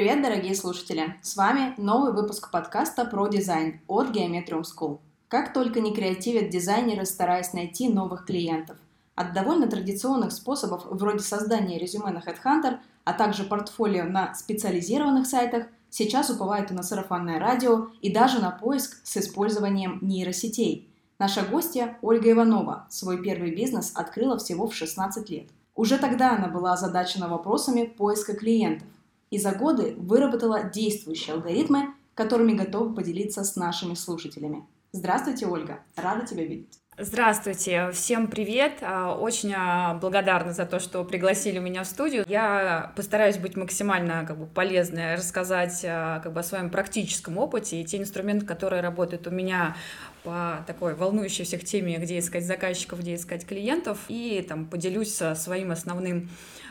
Привет, дорогие слушатели! С вами новый выпуск подкаста про дизайн от Geometrium School. Как только не креативят дизайнеры, стараясь найти новых клиентов. От довольно традиционных способов вроде создания резюме на Headhunter, а также портфолио на специализированных сайтах, сейчас уповают и на сарафанное радио, и даже на поиск с использованием нейросетей. Наша гостья Ольга Иванова свой первый бизнес открыла всего в 16 лет. Уже тогда она была озадачена вопросами поиска клиентов и за годы выработала действующие алгоритмы, которыми готова поделиться с нашими слушателями. Здравствуйте, Ольга. Рада тебя видеть. Здравствуйте, всем привет. А, очень а, благодарна за то, что пригласили меня в студию. Я постараюсь быть максимально как бы, полезной, рассказать а, как бы, о своем практическом опыте и те инструменты, которые работают у меня по такой волнующей всех теме, где искать заказчиков, где искать клиентов, и там поделюсь своим основным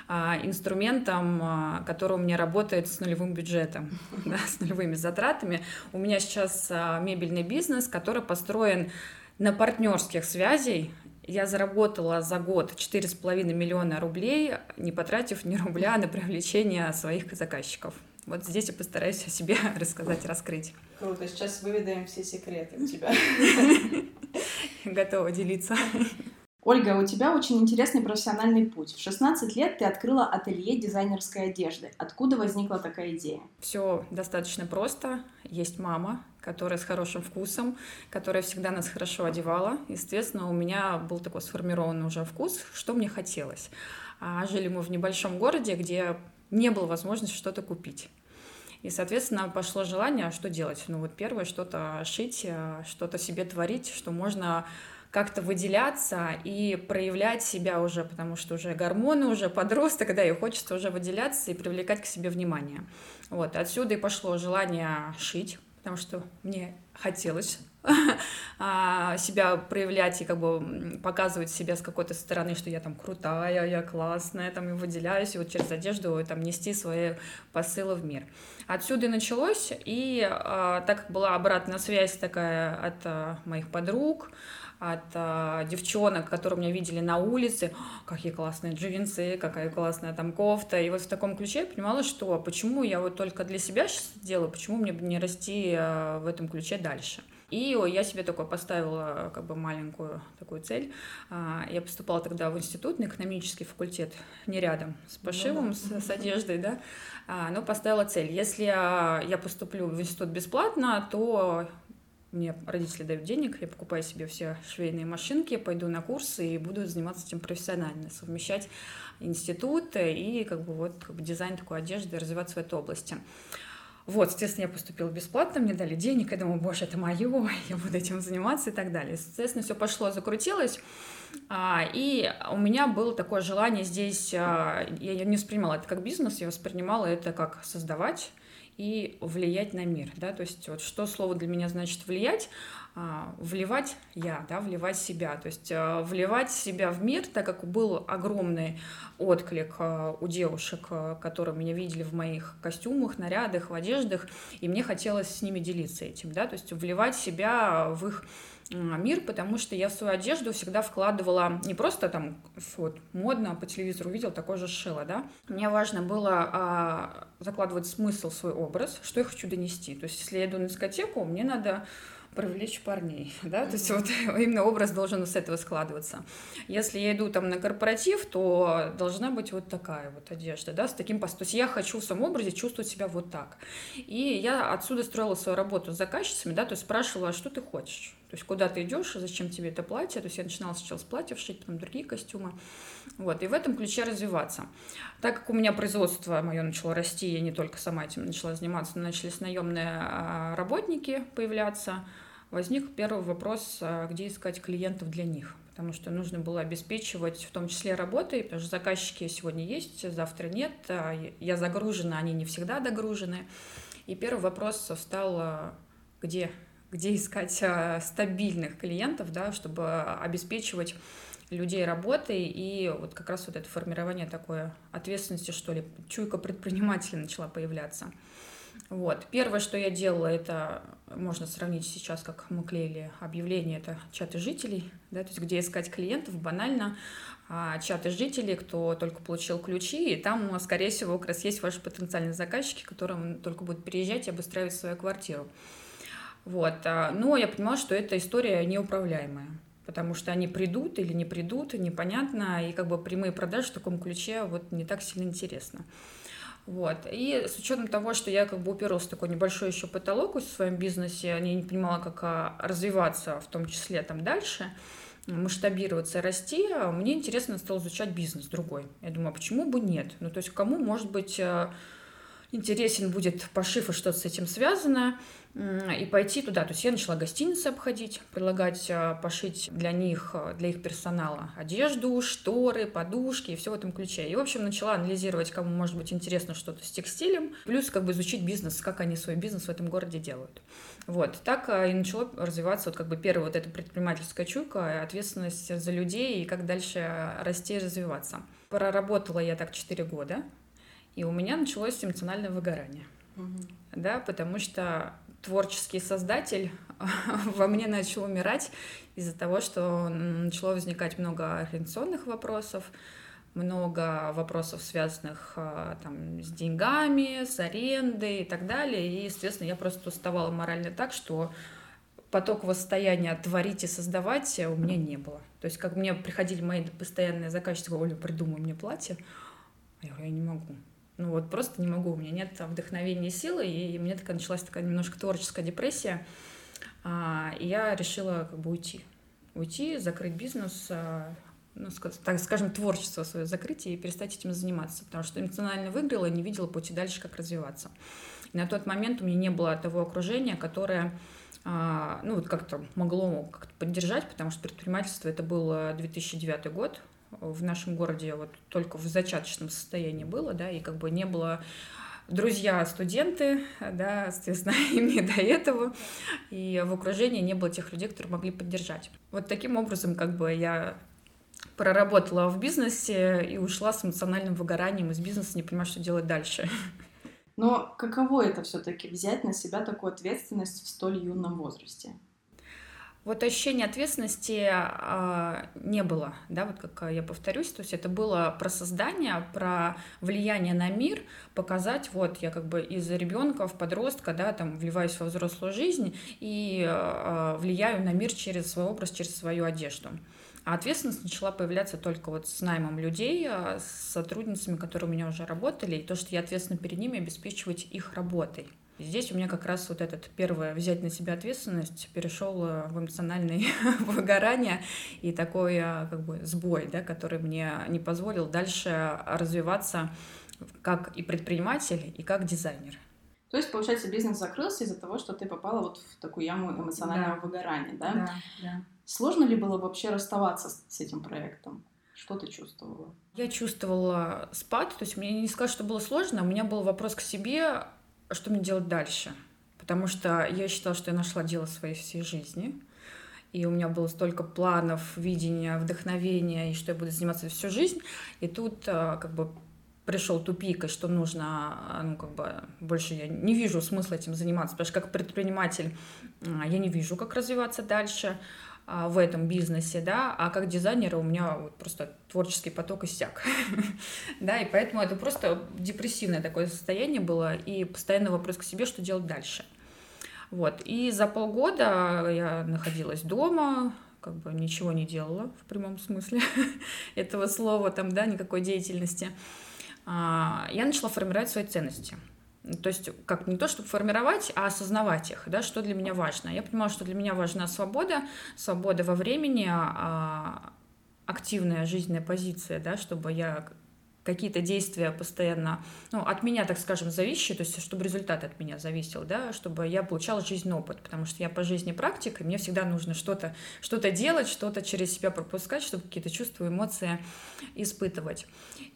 инструментом, который у меня работает с нулевым бюджетом, да, с нулевыми затратами. У меня сейчас мебельный бизнес, который построен на партнерских связей я заработала за год 4,5 миллиона рублей, не потратив ни рубля на привлечение своих заказчиков. Вот здесь я постараюсь о себе рассказать, раскрыть. Круто, сейчас выведаем все секреты у тебя. Готова делиться. Ольга, у тебя очень интересный профессиональный путь. В 16 лет ты открыла ателье дизайнерской одежды. Откуда возникла такая идея? Все достаточно просто. Есть мама, которая с хорошим вкусом, которая всегда нас хорошо одевала. Естественно, у меня был такой сформированный уже вкус, что мне хотелось. А жили мы в небольшом городе, где не было возможности что-то купить. И, соответственно, пошло желание, а что делать? Ну вот первое, что-то шить, а, что-то себе творить, что можно как-то выделяться и проявлять себя уже, потому что уже гормоны, уже подросток, да, и хочется уже выделяться и привлекать к себе внимание. Вот, отсюда и пошло желание шить, потому что мне хотелось а, себя проявлять и как бы показывать себя с какой-то стороны, что я там крутая, я классная, там и выделяюсь, и вот через одежду там нести свои посылы в мир. Отсюда и началось, и а, так как была обратная связь такая от а, моих подруг, от а, девчонок, которые меня видели на улице, какие классные джинсы, какая классная там кофта. И вот в таком ключе я понимала, что почему я вот только для себя сейчас делаю, почему мне не расти а, в этом ключе дальше. И я себе такой поставила как бы маленькую такую цель. А, я поступала тогда в институт на экономический факультет, не рядом с пошивом, ну, да. с, с одеждой, да, а, но поставила цель. Если я поступлю в институт бесплатно, то мне родители дают денег, я покупаю себе все швейные машинки, пойду на курсы и буду заниматься этим профессионально, совмещать институт и как бы вот как бы дизайн такой одежды, развиваться в этой области. Вот, естественно, я поступила бесплатно, мне дали денег, я думаю, боже, это мое, я буду этим заниматься и так далее. Естественно, все пошло, закрутилось, а, и у меня было такое желание здесь, а, я не воспринимала это как бизнес, я воспринимала это как создавать и влиять на мир, да, то есть вот что слово для меня значит влиять, вливать я, да, вливать себя, то есть а, вливать себя в мир, так как был огромный отклик а, у девушек, которые меня видели в моих костюмах, нарядах, в одеждах, и мне хотелось с ними делиться этим, да, то есть вливать себя в их мир, потому что я в свою одежду всегда вкладывала не просто там вот модно по телевизору увидел, такой же шила, да. Мне важно было а, закладывать смысл в свой образ, что я хочу донести. То есть, если я иду на дискотеку, мне надо привлечь парней, да, то есть вот именно образ должен с этого складываться. Если я иду там на корпоратив, то должна быть вот такая вот одежда, да, с таким, то есть я хочу в своем образе чувствовать себя вот так. И я отсюда строила свою работу с заказчицами, да, то есть спрашивала, а что ты хочешь, то есть куда ты идешь, зачем тебе это платье, то есть я начинала сначала с платьев шить, потом другие костюмы, вот, и в этом ключе развиваться. Так как у меня производство мое начало расти, я не только сама этим начала заниматься, но начались наемные а, работники появляться, возник первый вопрос, а, где искать клиентов для них, потому что нужно было обеспечивать в том числе работой, потому что заказчики сегодня есть, завтра нет, а, я загружена, они не всегда догружены. И первый вопрос встал, где, где искать стабильных клиентов, да, чтобы обеспечивать людей работой, и вот как раз вот это формирование такой ответственности, что ли, чуйка предпринимателя начала появляться. Вот. Первое, что я делала, это можно сравнить сейчас, как мы клеили объявления, это чаты жителей, да, то есть где искать клиентов, банально, а, чаты жителей, кто только получил ключи, и там, скорее всего, как раз есть ваши потенциальные заказчики, которым только будут переезжать и обустраивать свою квартиру. Вот. А, но я понимала, что эта история неуправляемая потому что они придут или не придут, непонятно, и как бы прямые продажи в таком ключе вот не так сильно интересно. Вот. И с учетом того, что я как бы уперлась в такой небольшой еще потолок в своем бизнесе, я не понимала, как а, развиваться, в том числе там дальше, масштабироваться, расти, мне интересно стало изучать бизнес другой. Я думаю, а почему бы нет? Ну, то есть кому, может быть, а, интересен будет пошив и что-то с этим связано, и пойти туда. То есть я начала гостиницы обходить, предлагать а, пошить для них, а, для их персонала одежду, шторы, подушки и все в этом ключе. И, в общем, начала анализировать, кому может быть интересно что-то с текстилем, плюс как бы изучить бизнес, как они свой бизнес в этом городе делают. Вот, так а, и начало развиваться вот как бы первая вот эта предпринимательская чуйка, ответственность за людей и как дальше расти и развиваться. Проработала я так 4 года, и у меня началось эмоциональное выгорание. Угу. Да, потому что творческий создатель во мне начал умирать из-за того, что начало возникать много организационных вопросов, много вопросов, связанных а, там, с деньгами, с арендой и так далее. И, естественно, я просто уставала морально так, что поток состояния творить и создавать у меня не было. То есть, как мне приходили мои постоянные заказчики, Оля, придумай мне платье, я говорю, я не могу. Ну вот просто не могу, у меня нет вдохновения силы, и у меня такая началась такая немножко творческая депрессия. А, и я решила как бы уйти. Уйти, закрыть бизнес, а, ну, так скажем, творчество свое закрыть и перестать этим заниматься, потому что эмоционально выиграла и не видела пути дальше, как развиваться. И на тот момент у меня не было того окружения, которое а, ну, вот как-то могло как-то поддержать, потому что предпринимательство это был 2009 год, в нашем городе вот только в зачаточном состоянии было, да, и как бы не было друзья студенты, да, соответственно, им не до этого, и в окружении не было тех людей, которые могли поддержать. Вот таким образом как бы я проработала в бизнесе и ушла с эмоциональным выгоранием из бизнеса, не понимаю, что делать дальше. Но каково это все-таки взять на себя такую ответственность в столь юном возрасте? Вот ощущения ответственности э, не было, да, вот как я повторюсь, то есть это было про создание, про влияние на мир, показать, вот я как бы из ребенка в подростка, да, там вливаюсь во взрослую жизнь и э, влияю на мир через свой образ, через свою одежду. А ответственность начала появляться только вот с наймом людей, с сотрудницами, которые у меня уже работали, и то, что я ответственна перед ними, обеспечивать их работой. Здесь у меня как раз вот этот первое взять на себя ответственность перешел э, в эмоциональное выгорание и такой э, как бы сбой, да, который мне не позволил дальше развиваться как и предприниматель, и как дизайнер. То есть, получается, бизнес закрылся из-за того, что ты попала вот в такую яму эмоционального да. выгорания, да? Да, да. Сложно ли было вообще расставаться с, с этим проектом? Что ты чувствовала? Я чувствовала спад, то есть мне не сказать, что было сложно, у меня был вопрос к себе, что мне делать дальше. Потому что я считала, что я нашла дело своей всей жизни. И у меня было столько планов, видения, вдохновения, и что я буду заниматься всю жизнь. И тут а, как бы пришел тупик, и что нужно, а, ну, как бы, больше я не вижу смысла этим заниматься, потому что как предприниматель а, я не вижу, как развиваться дальше. А, в этом бизнесе, да, а как дизайнера у меня вот просто творческий поток иссяк, да, и поэтому это просто депрессивное такое состояние было, и постоянный вопрос к себе, что делать дальше. Вот, и за полгода я находилась дома, как бы ничего не делала в прямом смысле этого слова, там, да, никакой деятельности. А, я начала формировать свои ценности. То есть как не то, чтобы формировать, а осознавать их, да, что для меня важно. Я понимала, что для меня важна свобода, свобода во времени, а, активная жизненная позиция, да, чтобы я какие-то действия постоянно, ну, от меня, так скажем, зависящие, то есть чтобы результат от меня зависел, да, чтобы я получала жизненный опыт, потому что я по жизни практик, и мне всегда нужно что-то что делать, что-то через себя пропускать, чтобы какие-то чувства, эмоции испытывать.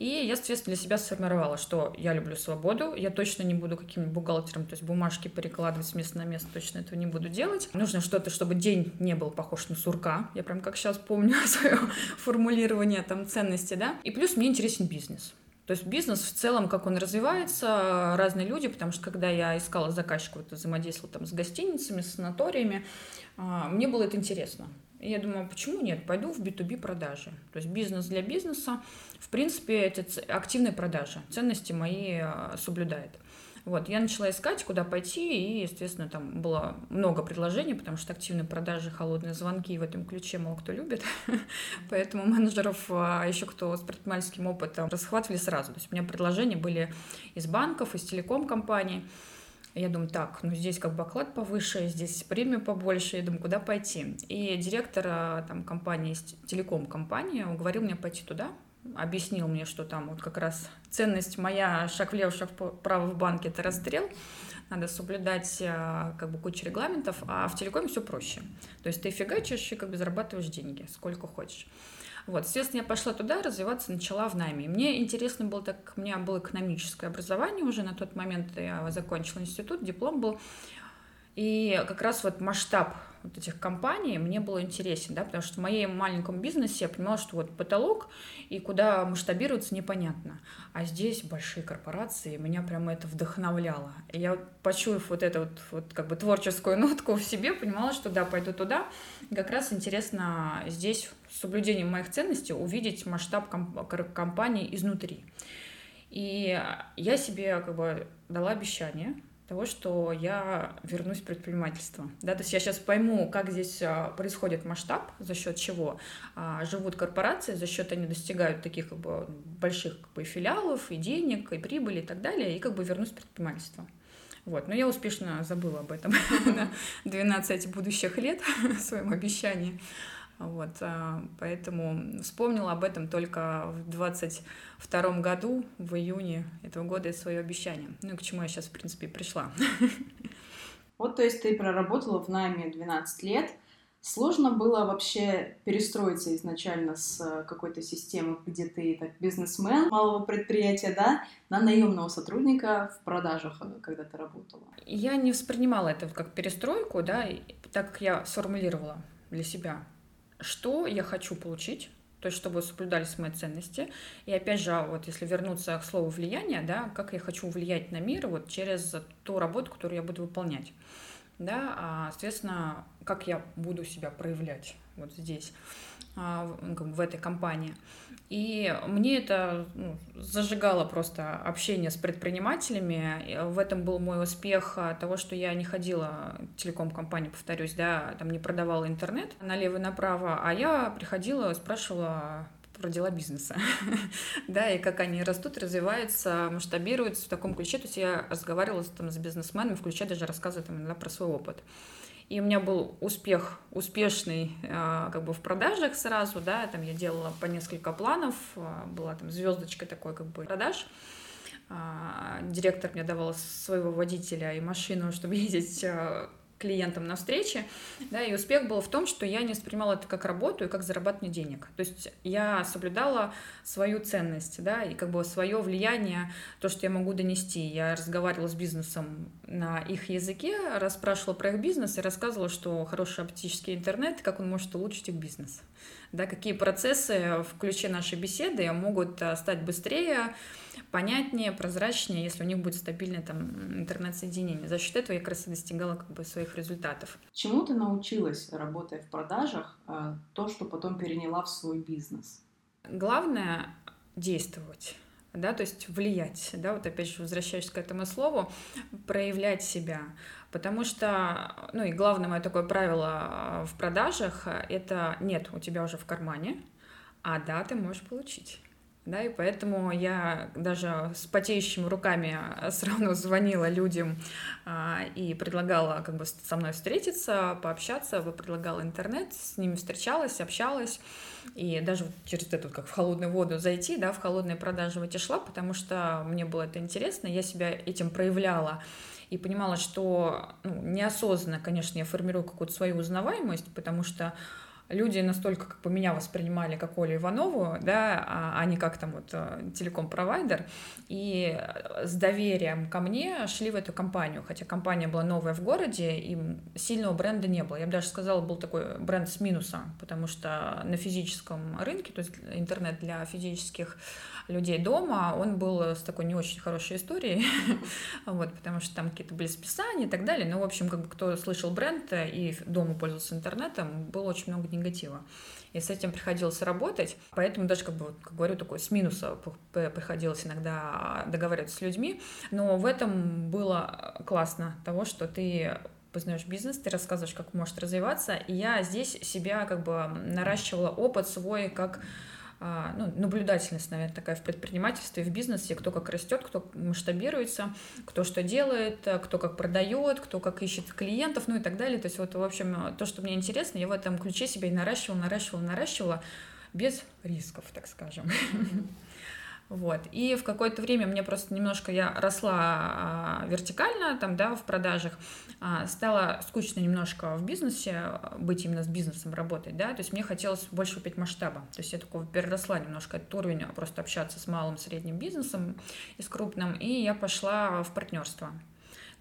И я, соответственно, для себя сформировала, что я люблю свободу, я точно не буду каким-нибудь бухгалтером, то есть бумажки перекладывать с места на место, точно этого не буду делать. Нужно что-то, чтобы день не был похож на сурка, я прям как сейчас помню свое формулирование там ценности, да, и плюс мне интересен бизнес. То есть бизнес в целом, как он развивается, разные люди, потому что когда я искала заказчиков, вот, взаимодействовала там с гостиницами, с санаториями, а, мне было это интересно. И я думаю, почему нет? Пойду в B2B продажи. То есть бизнес для бизнеса, в принципе, это активные продажи. Ценности мои а, соблюдает. Вот, я начала искать, куда пойти, и, естественно, там было много предложений, потому что активные продажи, холодные звонки в этом ключе мало кто любит. Поэтому менеджеров, а еще кто с предпринимательским опытом, расхватывали сразу. То есть у меня предложения были из банков, из телеком-компаний. Я думаю, так, ну здесь как бы оклад повыше, здесь премия побольше. Я думаю, куда пойти? И директор а, там компании, телеком-компании уговорил меня пойти туда, объяснил мне, что там вот как раз ценность моя, шаг влево, шаг вправо в банке – это расстрел, надо соблюдать а, как бы кучу регламентов, а в телекоме все проще. То есть ты фигачишь и как бы зарабатываешь деньги, сколько хочешь. Вот, естественно, я пошла туда, развиваться начала в найме. мне интересно было, так у меня было экономическое образование уже на тот момент, я закончила институт, диплом был, и как раз вот масштаб вот этих компаний мне было интересен, да, потому что в моем маленьком бизнесе я понимала, что вот потолок и куда масштабироваться непонятно. А здесь большие корпорации, меня прямо это вдохновляло. И я, почуяв вот эту вот, вот как бы творческую нотку в себе, понимала, что да, пойду туда. И как раз интересно здесь с соблюдением моих ценностей увидеть масштаб комп- компании изнутри. И я себе как бы дала обещание, того, что я вернусь в предпринимательство. Да, то есть я сейчас пойму, как здесь а, происходит масштаб, за счет чего а, живут корпорации, за счет они достигают таких как бы, больших как бы, филиалов, и денег, и прибыли, и так далее, и как бы вернусь в предпринимательство. Вот. Но я успешно забыла об этом на 12 будущих лет, своем обещании. Вот, а, поэтому вспомнила об этом только в 22 году, в июне этого года, это свое обещание. Ну и к чему я сейчас, в принципе, пришла. Вот, то есть ты проработала в найме 12 лет. Сложно было вообще перестроиться изначально с какой-то системы, где ты так бизнесмен малого предприятия, да, на наемного сотрудника в продажах, когда ты работала? Я не воспринимала это как перестройку, да, так как я сформулировала для себя что я хочу получить, то есть чтобы соблюдались мои ценности. И опять же, вот если вернуться к слову влияние, да, как я хочу влиять на мир вот через ту работу, которую я буду выполнять. Да, а, соответственно, как я буду себя проявлять вот здесь, а, в этой компании. И мне это ну, зажигало просто общение с предпринимателями. В этом был мой успех того, что я не ходила в телеком-компанию, повторюсь, да, там не продавала интернет налево и направо, а я приходила, спрашивала про дела бизнеса, да, и как они растут, развиваются, масштабируются в таком ключе. То есть я разговаривала там, с бизнесменами, включая даже рассказывая там, иногда про свой опыт. И у меня был успех, успешный а, как бы в продажах сразу, да, там я делала по несколько планов, а, была там звездочка такой как бы продаж. А, директор мне давал своего водителя и машину, чтобы ездить клиентам на встрече, да, и успех был в том, что я не воспринимала это как работу и как зарабатывание денег. То есть я соблюдала свою ценность, да, и как бы свое влияние, то, что я могу донести. Я разговаривала с бизнесом на их языке, расспрашивала про их бизнес и рассказывала, что хороший оптический интернет, как он может улучшить их бизнес. Да, какие процессы в ключе нашей беседы могут э, стать быстрее, понятнее, прозрачнее, если у них будет стабильное там интернет-соединение. За счет этого я как раз и достигала как бы своих результатов. Чему ты научилась, работая в продажах, э, то, что потом переняла в свой бизнес? Главное — действовать да, то есть влиять, да, вот опять же возвращаясь к этому слову, проявлять себя, потому что, ну и главное мое такое правило в продажах — это нет у тебя уже в кармане, а да, ты можешь получить да, и поэтому я даже с потеющими руками сразу звонила людям а, и предлагала как бы со мной встретиться, пообщаться, предлагала интернет, с ними встречалась, общалась, и даже через эту, как в холодную воду зайти, да, в холодные продажи в эти шла, потому что мне было это интересно, я себя этим проявляла, и понимала, что ну, неосознанно, конечно, я формирую какую-то свою узнаваемость, потому что люди настолько как бы меня воспринимали как Олю Иванову, да, а, а не как там вот э, телеком-провайдер, и с доверием ко мне шли в эту компанию, хотя компания была новая в городе, и сильного бренда не было. Я бы даже сказала, был такой бренд с минусом, потому что на физическом рынке, то есть интернет для физических людей дома, он был с такой не очень хорошей историей, вот, потому что там какие-то были списания и так далее. Ну, в общем, как бы кто слышал бренд и дома пользовался интернетом, было очень много негатива. И с этим приходилось работать. Поэтому даже, как бы, как говорю, такой с минуса приходилось иногда договариваться с людьми. Но в этом было классно того, что ты познаешь бизнес, ты рассказываешь, как может развиваться. И я здесь себя как бы наращивала опыт свой как ну, наблюдательность, наверное, такая в предпринимательстве, в бизнесе, кто как растет, кто масштабируется, кто что делает, кто как продает, кто как ищет клиентов, ну и так далее. То есть вот, в общем, то, что мне интересно, я в этом ключе себя и наращивала, наращивала, наращивала без рисков, так скажем. Вот. И в какое-то время мне просто немножко я росла а, вертикально там, да, в продажах, а, стало скучно немножко в бизнесе, быть именно с бизнесом работать, да, то есть мне хотелось больше опять масштаба, то есть я такого переросла немножко этот уровень, просто общаться с малым, средним бизнесом и с крупным, и я пошла в партнерство.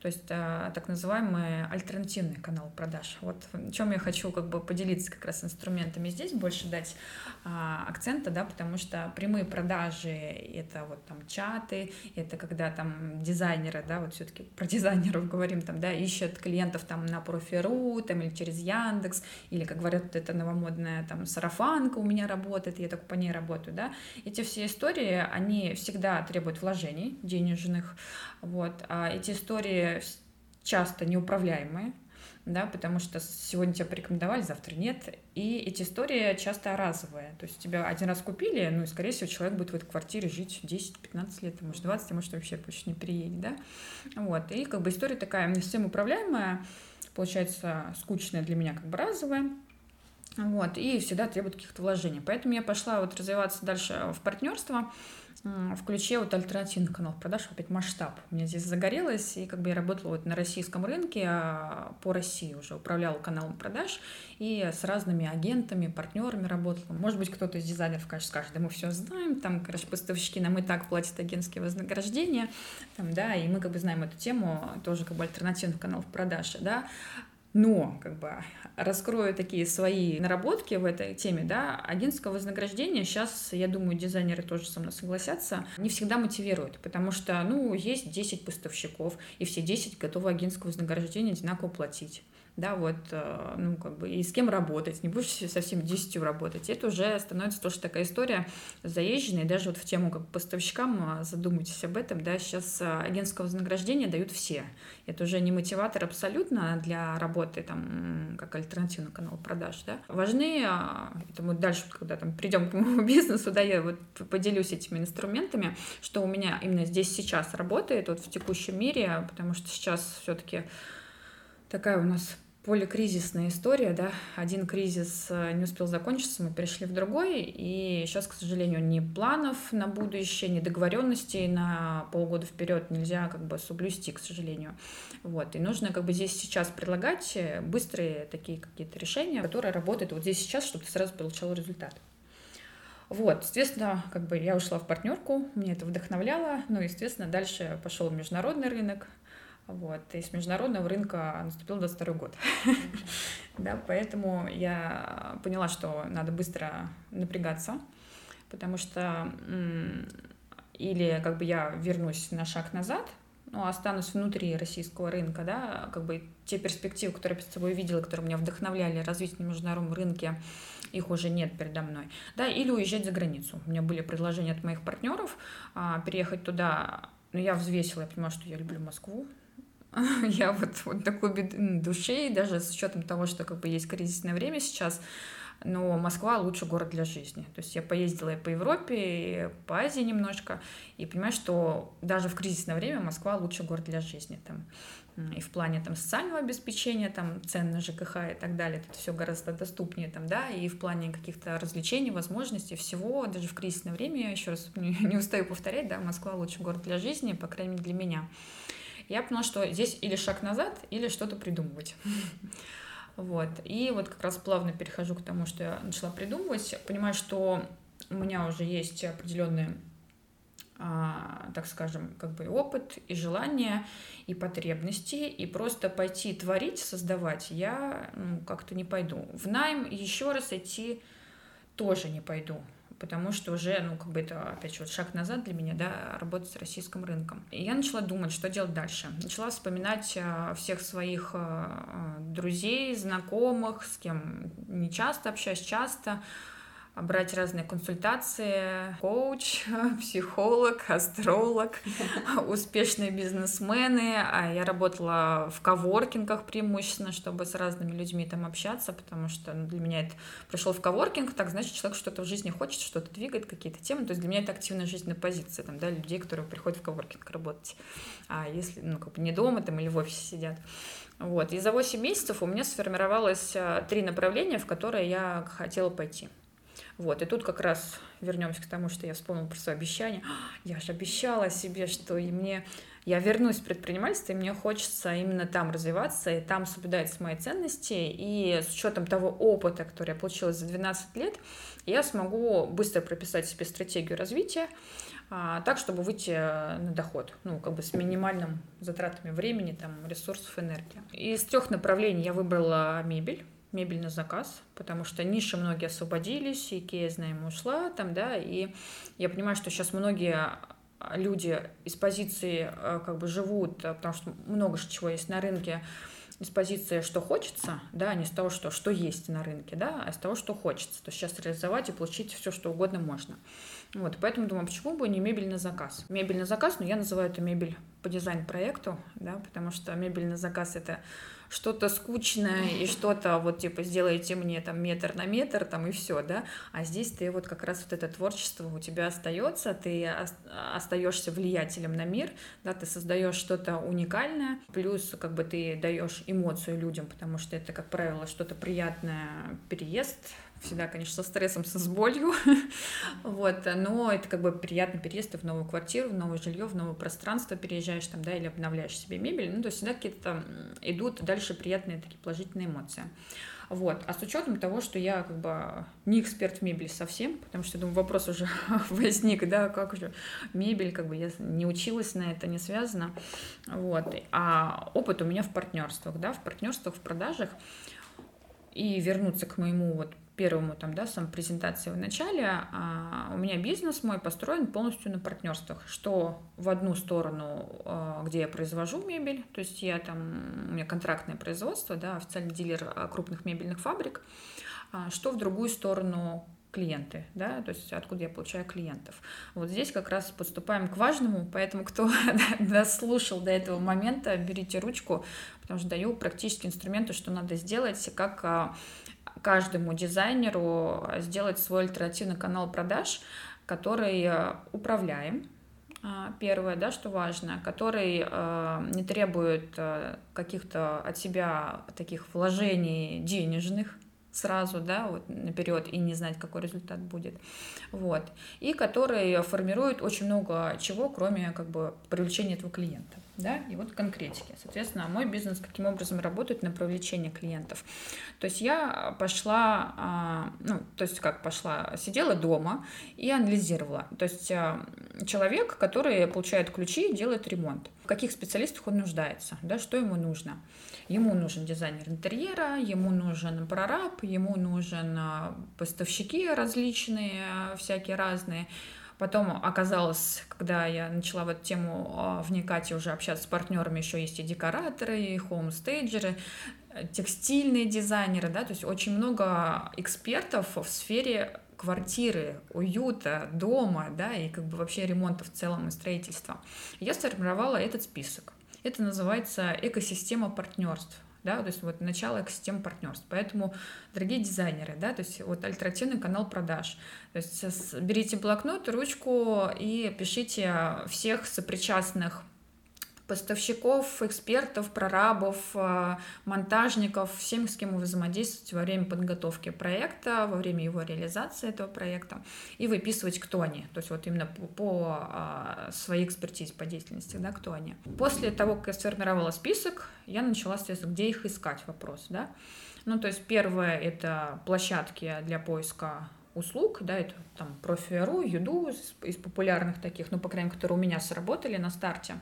То есть а, так называемый альтернативный канал продаж. Вот чем я хочу как бы поделиться как раз инструментами здесь, больше дать а, акцента, да, потому что прямые продажи — это вот там чаты, это когда там дизайнеры, да, вот все-таки про дизайнеров говорим, там, да, ищут клиентов там на профи.ру, там, или через Яндекс, или, как говорят, это новомодная там сарафанка у меня работает, я так по ней работаю, да. Эти все истории, они всегда требуют вложений денежных, вот, а эти истории часто неуправляемые, да, потому что сегодня тебя порекомендовали, завтра нет. И эти истории часто разовые. То есть тебя один раз купили, ну и, скорее всего, человек будет в этой квартире жить 10-15 лет, может, 20, а может, вообще больше не приедет, да. Вот. И как бы история такая не совсем управляемая, получается, скучная для меня, как бы разовая. Вот, и всегда требует каких-то вложений. Поэтому я пошла вот развиваться дальше в партнерство в ключе вот альтернативный канал продаж, опять масштаб. У меня здесь загорелось, и как бы я работала вот на российском рынке, а по России уже управляла каналом продаж, и с разными агентами, партнерами работала. Может быть, кто-то из дизайнеров, конечно, скажет, да мы все знаем, там, короче, поставщики нам и так платят агентские вознаграждения, там, да, и мы как бы знаем эту тему, тоже как бы альтернативных каналов продаж, да, но, как бы, раскрою такие свои наработки в этой теме, да, агентское вознаграждение сейчас, я думаю, дизайнеры тоже со мной согласятся, не всегда мотивирует, потому что, ну, есть 10 поставщиков, и все 10 готовы агентское вознаграждение одинаково платить да, вот, э, ну, как бы, и с кем работать, не будешь со всеми десятью работать. Это уже становится тоже такая история заезженная, даже вот в тему как поставщикам а, задумайтесь об этом, да, сейчас а, агентское вознаграждение дают все. Это уже не мотиватор абсолютно для работы, там, как альтернативный канал продаж, да. Важны, это мы дальше, когда там придем к моему бизнесу, да, я вот поделюсь этими инструментами, что у меня именно здесь сейчас работает, вот в текущем мире, потому что сейчас все-таки такая у нас поликризисная история, да, один кризис э, не успел закончиться, мы перешли в другой, и сейчас, к сожалению, ни планов на будущее, ни договоренностей на полгода вперед нельзя как бы соблюсти, к сожалению. Вот, и нужно как бы здесь сейчас предлагать э, быстрые такие какие-то решения, которые работают вот здесь сейчас, чтобы ты сразу получал результат. Вот, естественно, как бы я ушла в партнерку, мне это вдохновляло, ну, естественно, дальше пошел международный рынок, вот. И с международного рынка наступил 22 год. да, поэтому я поняла, что надо быстро напрягаться, потому что или как бы я вернусь на шаг назад, ну, останусь внутри российского рынка, да, как бы те перспективы, которые я перед собой видела, которые меня вдохновляли развитие на международном рынке, их уже нет передо мной, да, или уезжать за границу. У меня были предложения от моих партнеров а, переехать туда, но я взвесила, я понимаю, что я люблю Москву, я вот, вот такой души, даже с учетом того, что как бы есть кризисное время сейчас, но Москва лучший город для жизни. То есть я поездила и по Европе, и по Азии немножко, и понимаю, что даже в кризисное время Москва лучший город для жизни. Там, и в плане там, социального обеспечения, там, цен на ЖКХ и так далее, это все гораздо доступнее, там, да, и в плане каких-то развлечений, возможностей, всего, даже в кризисное время, я еще раз не, не устаю повторять, да, Москва лучший город для жизни, по крайней мере, для меня я поняла, что здесь или шаг назад, или что-то придумывать. Вот. И вот как раз плавно перехожу к тому, что я начала придумывать. Понимаю, что у меня уже есть определенные а, так скажем, как бы опыт и желание, и потребности, и просто пойти творить, создавать я ну, как-то не пойду. В найм еще раз идти тоже не пойду потому что уже, ну, как бы это, опять же, вот шаг назад для меня, да, работать с российским рынком. И я начала думать, что делать дальше. Начала вспоминать а, всех своих а, друзей, знакомых, с кем не часто общаюсь, часто, брать разные консультации, коуч, психолог, астролог, успешные бизнесмены. А я работала в коворкингах преимущественно, чтобы с разными людьми там общаться, потому что ну, для меня это пришел в коворкинг, так значит, человек что-то в жизни хочет, что-то двигает, какие-то темы. То есть для меня это активная жизненная позиция, там, да, людей, которые приходят в коворкинг работать. А если, ну, как бы не дома там или в офисе сидят. Вот. И за 8 месяцев у меня сформировалось а, три направления, в которые я хотела пойти. Вот, и тут как раз вернемся к тому, что я вспомнила про свое обещание. Я же обещала себе, что и мне я вернусь в предпринимательство, и мне хочется именно там развиваться, и там соблюдать мои ценности, и с учетом того опыта, который я получила за 12 лет, я смогу быстро прописать себе стратегию развития, а, так, чтобы выйти на доход, ну, как бы с минимальным затратами времени, там, ресурсов, энергии. Из трех направлений я выбрала мебель, мебель на заказ, потому что ниши многие освободились, Икея, знаем, ушла там, да, и я понимаю, что сейчас многие люди из позиции э, как бы живут, э, потому что много чего есть на рынке, из позиции, что хочется, да, а не с того, что, что есть на рынке, да, а с того, что хочется. То есть сейчас реализовать и получить все, что угодно можно. Вот, поэтому думаю, почему бы не мебель на заказ? Мебель на заказ, но я называю это мебель по дизайн-проекту, да, потому что мебель на заказ — это что-то скучное и что-то вот типа сделайте мне там метр на метр там и все, да, а здесь ты вот как раз вот это творчество у тебя остается, ты остаешься влиятелем на мир, да, ты создаешь что-то уникальное, плюс как бы ты даешь эмоцию людям, потому что это, как правило, что-то приятное, переезд, всегда, конечно, со стрессом, со с болью, вот, но это как бы приятный переезд в новую квартиру, в новое жилье, в новое пространство переезжаешь там, да, или обновляешь себе мебель, ну, то есть всегда какие-то идут дальше приятные такие положительные эмоции. Вот. А с учетом того, что я как бы не эксперт в мебели совсем, потому что, думаю, вопрос уже возник, да, как же мебель, как бы я не училась на это, не связано. Вот. А опыт у меня в партнерствах, да, в партнерствах, в продажах. И вернуться к моему вот первому там, да, сам презентации в начале, а, у меня бизнес мой построен полностью на партнерствах, что в одну сторону, а, где я произвожу мебель, то есть я там, у меня контрактное производство, да, официальный дилер а, крупных мебельных фабрик, а, что в другую сторону клиенты, да, то есть откуда я получаю клиентов. Вот здесь как раз подступаем к важному, поэтому кто дослушал до этого момента, берите ручку, потому что даю практические инструменты, что надо сделать, как каждому дизайнеру сделать свой альтернативный канал продаж, который э, управляем, а, первое, да, что важно, который э, не требует э, каких-то от себя таких вложений денежных, сразу, да, вот наперед и не знать, какой результат будет, вот, и который формирует очень много чего, кроме как бы привлечения этого клиента да, и вот конкретики. Соответственно, мой бизнес каким образом работает на привлечение клиентов. То есть я пошла, а, ну, то есть как пошла, сидела дома и анализировала. То есть а, человек, который получает ключи делает ремонт. В каких специалистах он нуждается, да, что ему нужно. Ему нужен дизайнер интерьера, ему нужен прораб, ему нужен а, поставщики различные, всякие разные, Потом оказалось, когда я начала в эту тему а, вникать и уже общаться с партнерами, еще есть и декораторы, и хоумстейджеры, текстильные дизайнеры, да, то есть очень много экспертов в сфере квартиры, уюта, дома, да, и как бы вообще ремонта в целом и строительства. Я сформировала этот список. Это называется экосистема партнерств да, то есть вот начало экосистемы партнерств. Поэтому, дорогие дизайнеры, да, то есть вот альтернативный канал продаж. То есть берите блокнот, ручку и пишите всех сопричастных поставщиков, экспертов, прорабов, э, монтажников, всем, с кем вы взаимодействуете во время подготовки проекта, во время его реализации этого проекта, и выписывать, кто они, то есть вот именно по, по а, своей экспертизе, по деятельности, да, кто они. После того, как я сформировала список, я начала, соответственно, где их искать вопрос, да. Ну, то есть первое — это площадки для поиска услуг, да, это там Профи.ру, Юду из, из популярных таких, ну, по крайней мере, которые у меня сработали на старте.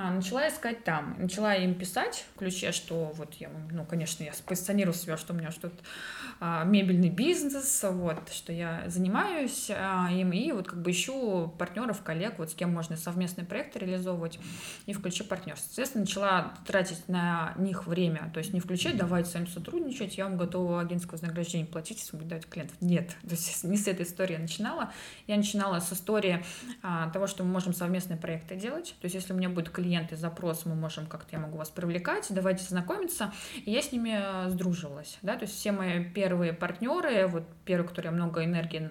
А, начала искать там. Начала им писать в ключе, что вот я, ну, конечно, я позиционирую себя, что у меня что-то а, мебельный бизнес, вот, что я занимаюсь а, им, и вот как бы ищу партнеров, коллег, вот с кем можно совместные проекты реализовывать, и в ключе партнерства. Соответственно, начала тратить на них время, то есть не включать, давайте с вами сотрудничать, я вам готова агентское вознаграждение платить, если давать клиентов. Нет, то есть не с этой истории я начинала. Я начинала с истории а, того, что мы можем совместные проекты делать, то есть если у меня будет клиент и запрос, мы можем как-то, я могу вас привлекать, давайте знакомиться, и я с ними э, сдруживалась, да, то есть все мои первые партнеры, вот первые, которые я много энергии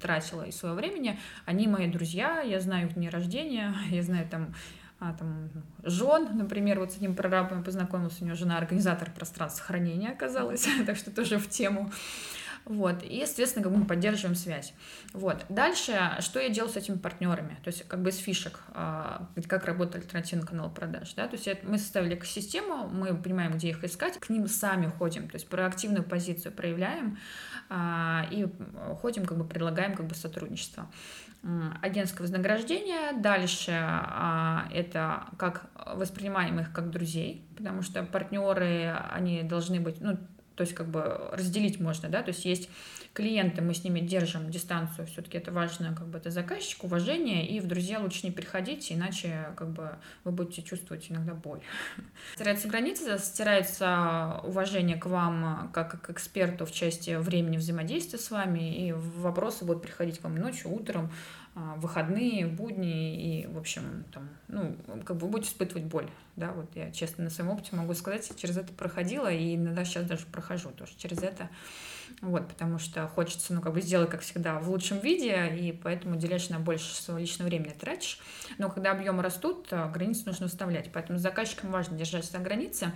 тратила и своего времени, они мои друзья, я знаю их дни рождения, я знаю там а, там, жен, например, вот с одним прорабом я познакомилась, у него жена организатор пространства хранения оказалась, так что тоже в тему. Вот, и, естественно, как бы мы поддерживаем связь. Вот. Дальше, что я делаю с этими партнерами? То есть, как бы из фишек, а, как работает альтернативный канал продаж, да, то есть мы составили экосистему, мы понимаем, где их искать, к ним сами ходим, то есть проактивную позицию проявляем а, и ходим, как бы предлагаем как бы сотрудничество агентское вознаграждение. Дальше а, это как воспринимаем их как друзей, потому что партнеры, они должны быть, ну, то есть как бы разделить можно, да, то есть есть клиенты, мы с ними держим дистанцию, все-таки это важно, как бы это заказчик, уважение, и в друзья лучше не приходить, иначе как бы вы будете чувствовать иногда боль. Стирается граница, стирается уважение к вам как к эксперту в части времени взаимодействия с вами, и вопросы будут приходить к вам ночью, утром, а, выходные, будни и, в общем, там, ну, как бы вы будете испытывать боль, да, вот я честно на своем опыте могу сказать, через это проходила и иногда сейчас даже прохожу тоже через это, вот, потому что хочется, ну, как бы сделать, как всегда, в лучшем виде, и поэтому уделяешь на больше своего личного времени тратишь, но когда объемы растут, а, границы нужно вставлять, поэтому заказчикам важно держать на границе,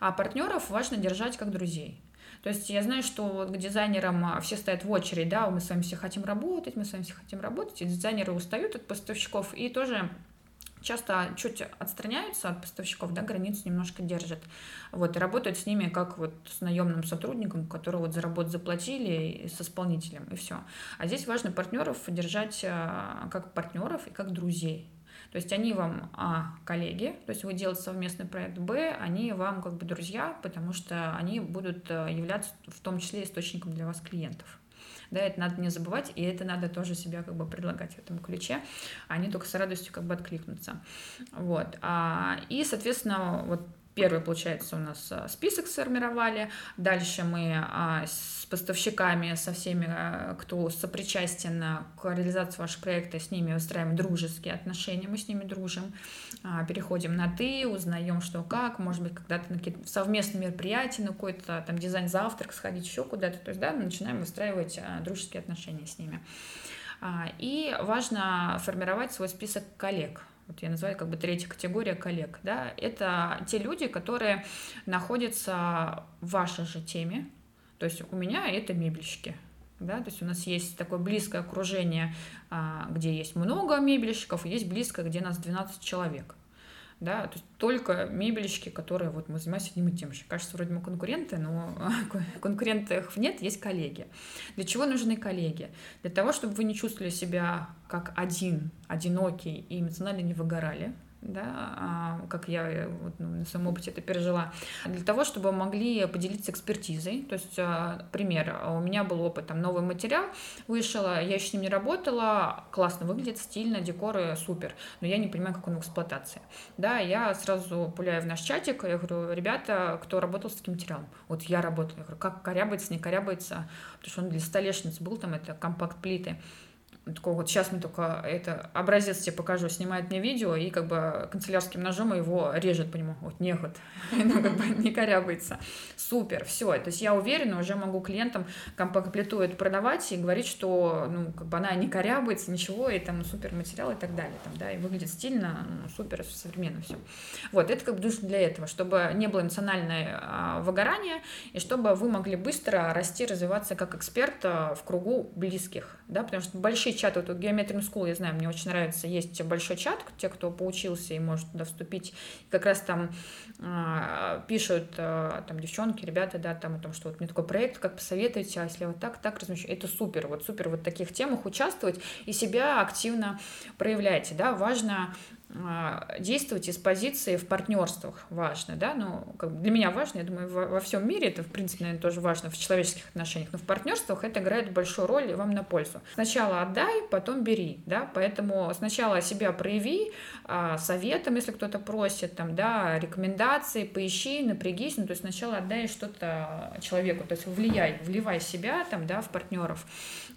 а партнеров важно держать как друзей, то есть я знаю, что вот к дизайнерам а, все стоят в очередь, да, мы с вами все хотим работать, мы с вами все хотим работать, и дизайнеры устают от поставщиков и тоже часто чуть отстраняются от поставщиков, да, границу немножко держат, вот, и работают с ними как вот с наемным сотрудником, которого вот за работу заплатили, и с исполнителем, и все. А здесь важно партнеров держать а, как партнеров и как друзей, то есть они вам, а, коллеги, то есть вы делаете совместный проект, б, они вам как бы друзья, потому что они будут э, являться в том числе источником для вас клиентов. Да, это надо не забывать, и это надо тоже себя как бы предлагать в этом ключе. Они только с радостью как бы откликнутся. Вот. А, и, соответственно, вот Первый, получается, у нас а, список сформировали. Дальше мы а, с поставщиками, со всеми, а, кто сопричастен к реализации вашего проекта, с ними выстраиваем дружеские отношения, мы с ними дружим. Переходим на «ты», узнаем, что как, может быть, когда-то на какие-то совместные мероприятия, на какой-то там дизайн-завтрак сходить еще куда-то. То есть, да, мы начинаем выстраивать дружеские отношения с ними. И важно формировать свой список коллег – вот я называю как бы третья категория коллег, да, это те люди, которые находятся в вашей же теме, то есть у меня это мебельщики, да, то есть у нас есть такое близкое окружение, а, где есть много мебельщиков, есть близкое, где нас 12 человек да, то есть только мебельщики, которые вот мы занимаемся одним и тем же. Кажется, вроде мы конкуренты, но конкурентов нет, есть коллеги. Для чего нужны коллеги? Для того, чтобы вы не чувствовали себя как один, одинокий и эмоционально не выгорали, да, а, как я э, вот, ну, на своем опыте это пережила, для того, чтобы могли поделиться экспертизой. То есть, а, пример, у меня был опыт, там новый материал вышел, я еще с ним не работала, классно выглядит, стильно, декоры супер, но я не понимаю, как он в эксплуатации. Да, я сразу пуляю в наш чатик, я говорю, ребята, кто работал с таким материалом? Вот я работала, я говорю, как корябается, не корябается, потому что он для столешниц был, там это компакт-плиты такого вот сейчас мне только это образец тебе покажу, снимает мне видео и как бы канцелярским ножом его режет по нему. Вот не вот, ну как бы не корябается. Супер, все. То есть я уверена, уже могу клиентам это продавать и говорить, что ну как бы она не корябается, ничего, и там супер материал и так далее. Там, да, и выглядит стильно, ну, супер, современно все. Вот, это как бы для этого, чтобы не было эмоциональное а, выгорание, и чтобы вы могли быстро расти, развиваться как эксперт а, в кругу близких, да, потому что большие большие чаты, вот у Geometry School, я знаю, мне очень нравится, есть большой чат, те, кто поучился и может туда вступить, как раз там а, пишут а, там девчонки, ребята, да, там о том, что вот мне такой проект, как посоветуете, а если вот так, так размещу, это супер, вот супер вот в таких темах участвовать и себя активно проявляйте, да, важно действовать из позиции в партнерствах важно, да, ну, как для меня важно, я думаю, во, во всем мире это, в принципе, наверное, тоже важно в человеческих отношениях, но в партнерствах это играет большую роль и вам на пользу. Сначала отдай, потом бери, да, поэтому сначала себя прояви, а, советом, если кто-то просит, там, да, рекомендации, поищи, напрягись, ну, то есть сначала отдай что-то человеку, то есть влияй, вливай себя, там, да, в партнеров,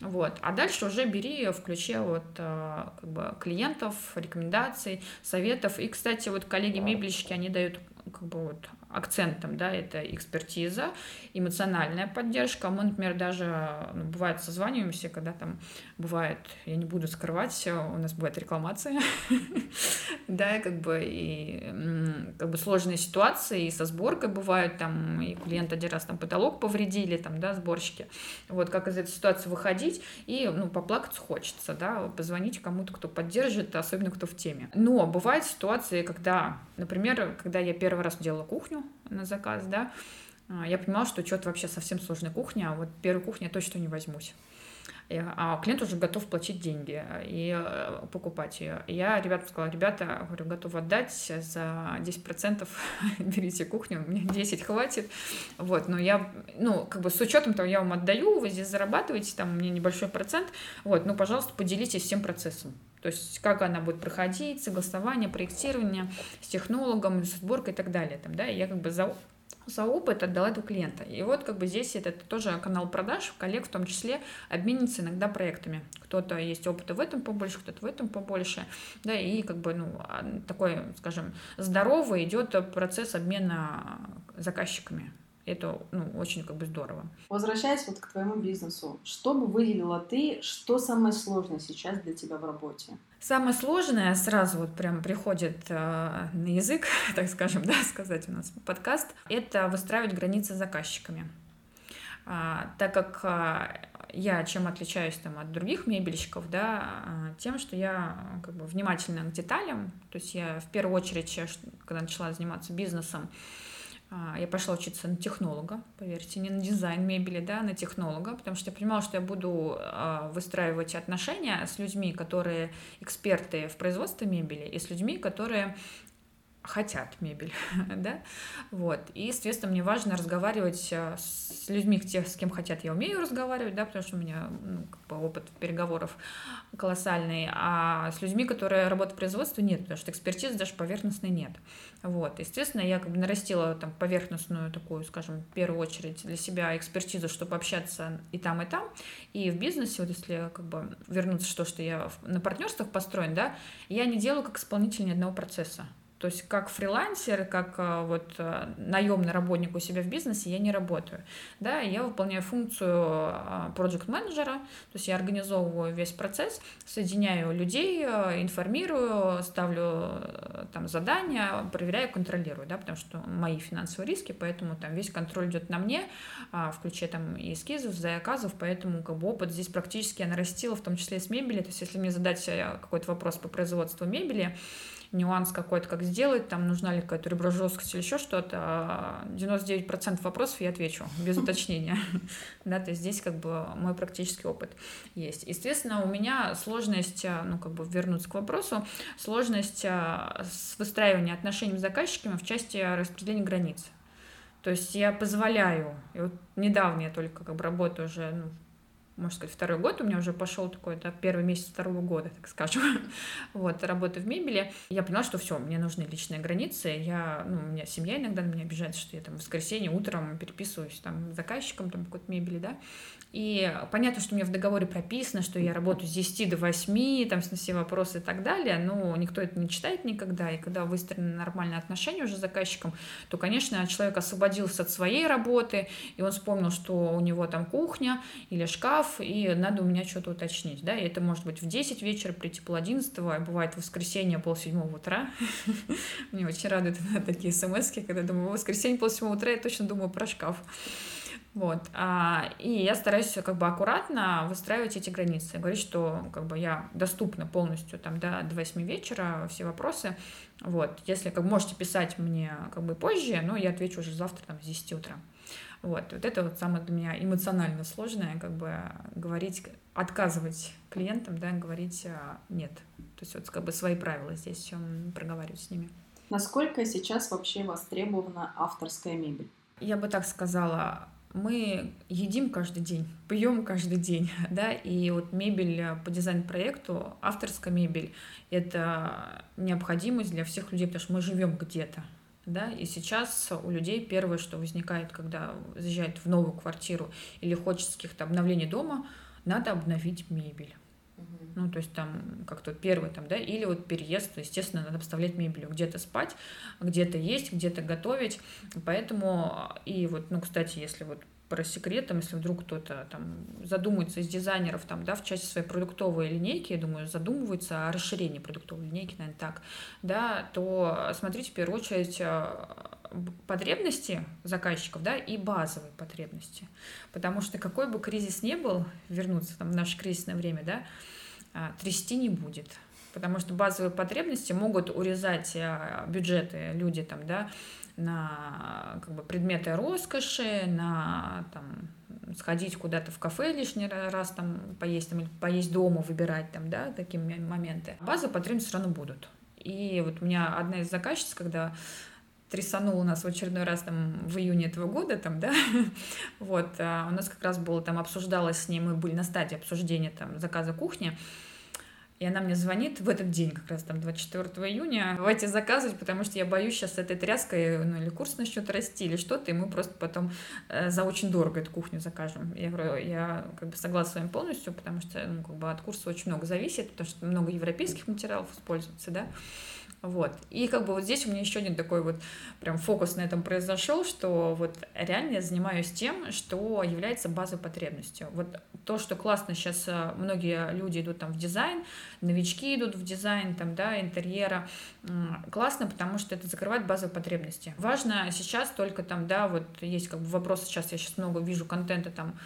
вот, а дальше уже бери в ключе вот, а, как бы клиентов, рекомендаций, советов. И, кстати, вот коллеги-мебельщики, они дают как бы вот акцентом, да, это экспертиза, эмоциональная поддержка. Мы, например, даже, ну, бывает, созваниваемся, когда там бывает, я не буду скрывать, у нас бывает рекламация, да, как бы и как бы сложные ситуации и со сборкой бывают, там, и клиент один раз там потолок повредили, там, да, сборщики. Вот как из этой ситуации выходить, и, ну, поплакаться хочется, да, позвонить кому-то, кто поддержит, особенно кто в теме. Но бывают ситуации, когда, например, когда я первый раз делала кухню, на заказ, да, а, я понимала, что что-то вообще совсем сложная кухня, а вот первую кухню я точно не возьмусь. А клиент уже готов платить деньги и э, покупать ее. Я ребятам сказала, ребята, говорю, готов отдать за 10%, берите кухню, мне 10 хватит. Вот, но я, ну, как бы с учетом того, я вам отдаю, вы здесь зарабатываете, там у меня небольшой процент, вот, ну, пожалуйста, поделитесь всем процессом. То есть как она будет проходить, согласование, проектирование с технологом, с сборкой и так далее. Там, да, и я как бы за, за опыт отдала этого клиента. И вот как бы здесь это, это тоже канал продаж, коллег в том числе обменится иногда проектами. Кто-то есть опыта в этом побольше, кто-то в этом побольше. Да, и как бы ну, а, такой, скажем, здоровый идет процесс обмена заказчиками. Это ну, очень как бы здорово. Возвращаясь вот к твоему бизнесу, что бы выделила ты, что самое сложное сейчас для тебя в работе? Самое сложное сразу вот прям приходит э, на язык, так скажем, да, сказать у нас подкаст, это выстраивать границы с заказчиками. А, так как а, я чем отличаюсь там от других мебельщиков, да, а, тем, что я как бы внимательна к деталям, то есть я в первую очередь, когда начала заниматься бизнесом, я пошла учиться на технолога, поверьте, не на дизайн мебели, да, а на технолога, потому что я понимала, что я буду а, выстраивать отношения с людьми, которые эксперты в производстве мебели, и с людьми, которые хотят мебель, да, вот, и, естественно, мне важно разговаривать э, с людьми, тех, с кем хотят, я умею разговаривать, да, потому что у меня ну, как бы опыт переговоров колоссальный, а с людьми, которые работают в производстве, нет, потому что экспертизы даже поверхностной нет, вот, естественно, я как бы нарастила там поверхностную такую, скажем, в первую очередь для себя экспертизу, чтобы общаться и там, и там, и в бизнесе, вот если как бы вернуться что, что я на партнерствах построен, да, я не делаю как исполнитель ни одного процесса, то есть как фрилансер, как э, вот э, наемный работник у себя в бизнесе я не работаю. Да, я выполняю функцию э, проект менеджера то есть я организовываю весь процесс, соединяю людей, информирую, ставлю там задания, проверяю, контролирую, да, потому что мои финансовые риски, поэтому там весь контроль идет на мне, а, включая там и эскизов, заказов, поэтому как бы опыт здесь практически я нарастила, в том числе и с мебели, то есть если мне задать какой-то вопрос по производству мебели, нюанс какой-то, как сделать, там нужна ли какая-то ребро жесткость или еще что-то, 99% вопросов я отвечу без уточнения. Да, то есть здесь как бы мой практический опыт есть. Естественно, у меня сложность, а, ну, как бы вернуться к вопросу, сложность а, с выстраиванием отношений с заказчиками в части распределения границ. То есть я позволяю, и вот недавно я только как бы работаю уже ну, можно сказать, второй год, у меня уже пошел такой, да, первый месяц второго года, так скажем, вот, работы в мебели. Я поняла, что все, мне нужны личные границы, я, ну, у меня семья иногда на меня обижается, что я там в воскресенье утром переписываюсь там с заказчиком там какой-то мебели, да, и понятно, что у меня в договоре прописано, что я работаю с 10 до 8, там на все вопросы и так далее, но никто это не читает никогда. И когда выстроены нормальные отношения уже с заказчиком, то, конечно, человек освободился от своей работы, и он вспомнил, что у него там кухня или шкаф, и надо у меня что-то уточнить. Да? И это может быть в 10 вечера, прийти пол 11, а бывает в воскресенье пол седьмого утра. Мне очень радуют такие смс когда думаю, воскресенье пол седьмого утра я точно думаю про шкаф. Вот. А, и я стараюсь как бы аккуратно выстраивать эти границы. Говорить, что как бы я доступна полностью там, да, до 8 вечера, все вопросы. Вот. Если как бы, можете писать мне как бы позже, но я отвечу уже завтра там, с 10 утра. Вот. вот это вот самое для меня эмоционально сложное, как бы говорить отказывать клиентам, да, говорить а, нет. То есть вот как бы свои правила здесь проговаривать с ними. Насколько сейчас вообще востребована авторская мебель? Я бы так сказала, мы едим каждый день, пьем каждый день, да, и вот мебель по дизайн-проекту, авторская мебель, это необходимость для всех людей, потому что мы живем где-то, да, и сейчас у людей первое, что возникает, когда заезжают в новую квартиру или хочется каких-то обновлений дома, надо обновить мебель. Ну, то есть там как-то первый там, да, или вот переезд, естественно, надо обставлять мебель, где-то спать, где-то есть, где-то готовить, поэтому и вот, ну, кстати, если вот про секрет, там, если вдруг кто-то там задумается из дизайнеров там, да, в части своей продуктовой линейки, я думаю, задумывается о расширении продуктовой линейки, наверное, так, да, то смотрите в первую очередь э, потребности заказчиков, да, и базовые потребности. Потому что какой бы кризис ни был, вернуться там в наше кризисное время, да, а, трясти не будет. Потому что базовые потребности могут урезать а, бюджеты люди там, да, на как бы, предметы роскоши, на там, сходить куда-то в кафе лишний раз там поесть там, или поесть дома, выбирать там, да, такие моменты. Базовые потребности все равно будут. И вот у меня одна из заказчиц, когда трясанул у нас в очередной раз там в июне этого года, там, да, вот, а у нас как раз было там обсуждалось с ней, мы были на стадии обсуждения там заказа кухни, и она мне звонит в этот день, как раз там 24 июня, давайте заказывать, потому что я боюсь сейчас этой тряской, ну или курс начнет расти, или что-то, и мы просто потом э, за очень дорого эту кухню закажем. Я говорю, я как бы согласна с вами полностью, потому что ну, как бы от курса очень много зависит, потому что много европейских материалов используется, да. Вот. И как бы вот здесь у меня еще один такой вот прям фокус на этом произошел, что вот реально я занимаюсь тем, что является базовой потребностью. Вот то, что классно сейчас э, многие люди идут там в дизайн, новички идут в дизайн там, да, интерьера, классно, потому что это закрывает базовые потребности. Важно сейчас только там, да, вот есть как бы вопрос сейчас, я сейчас много вижу контента там,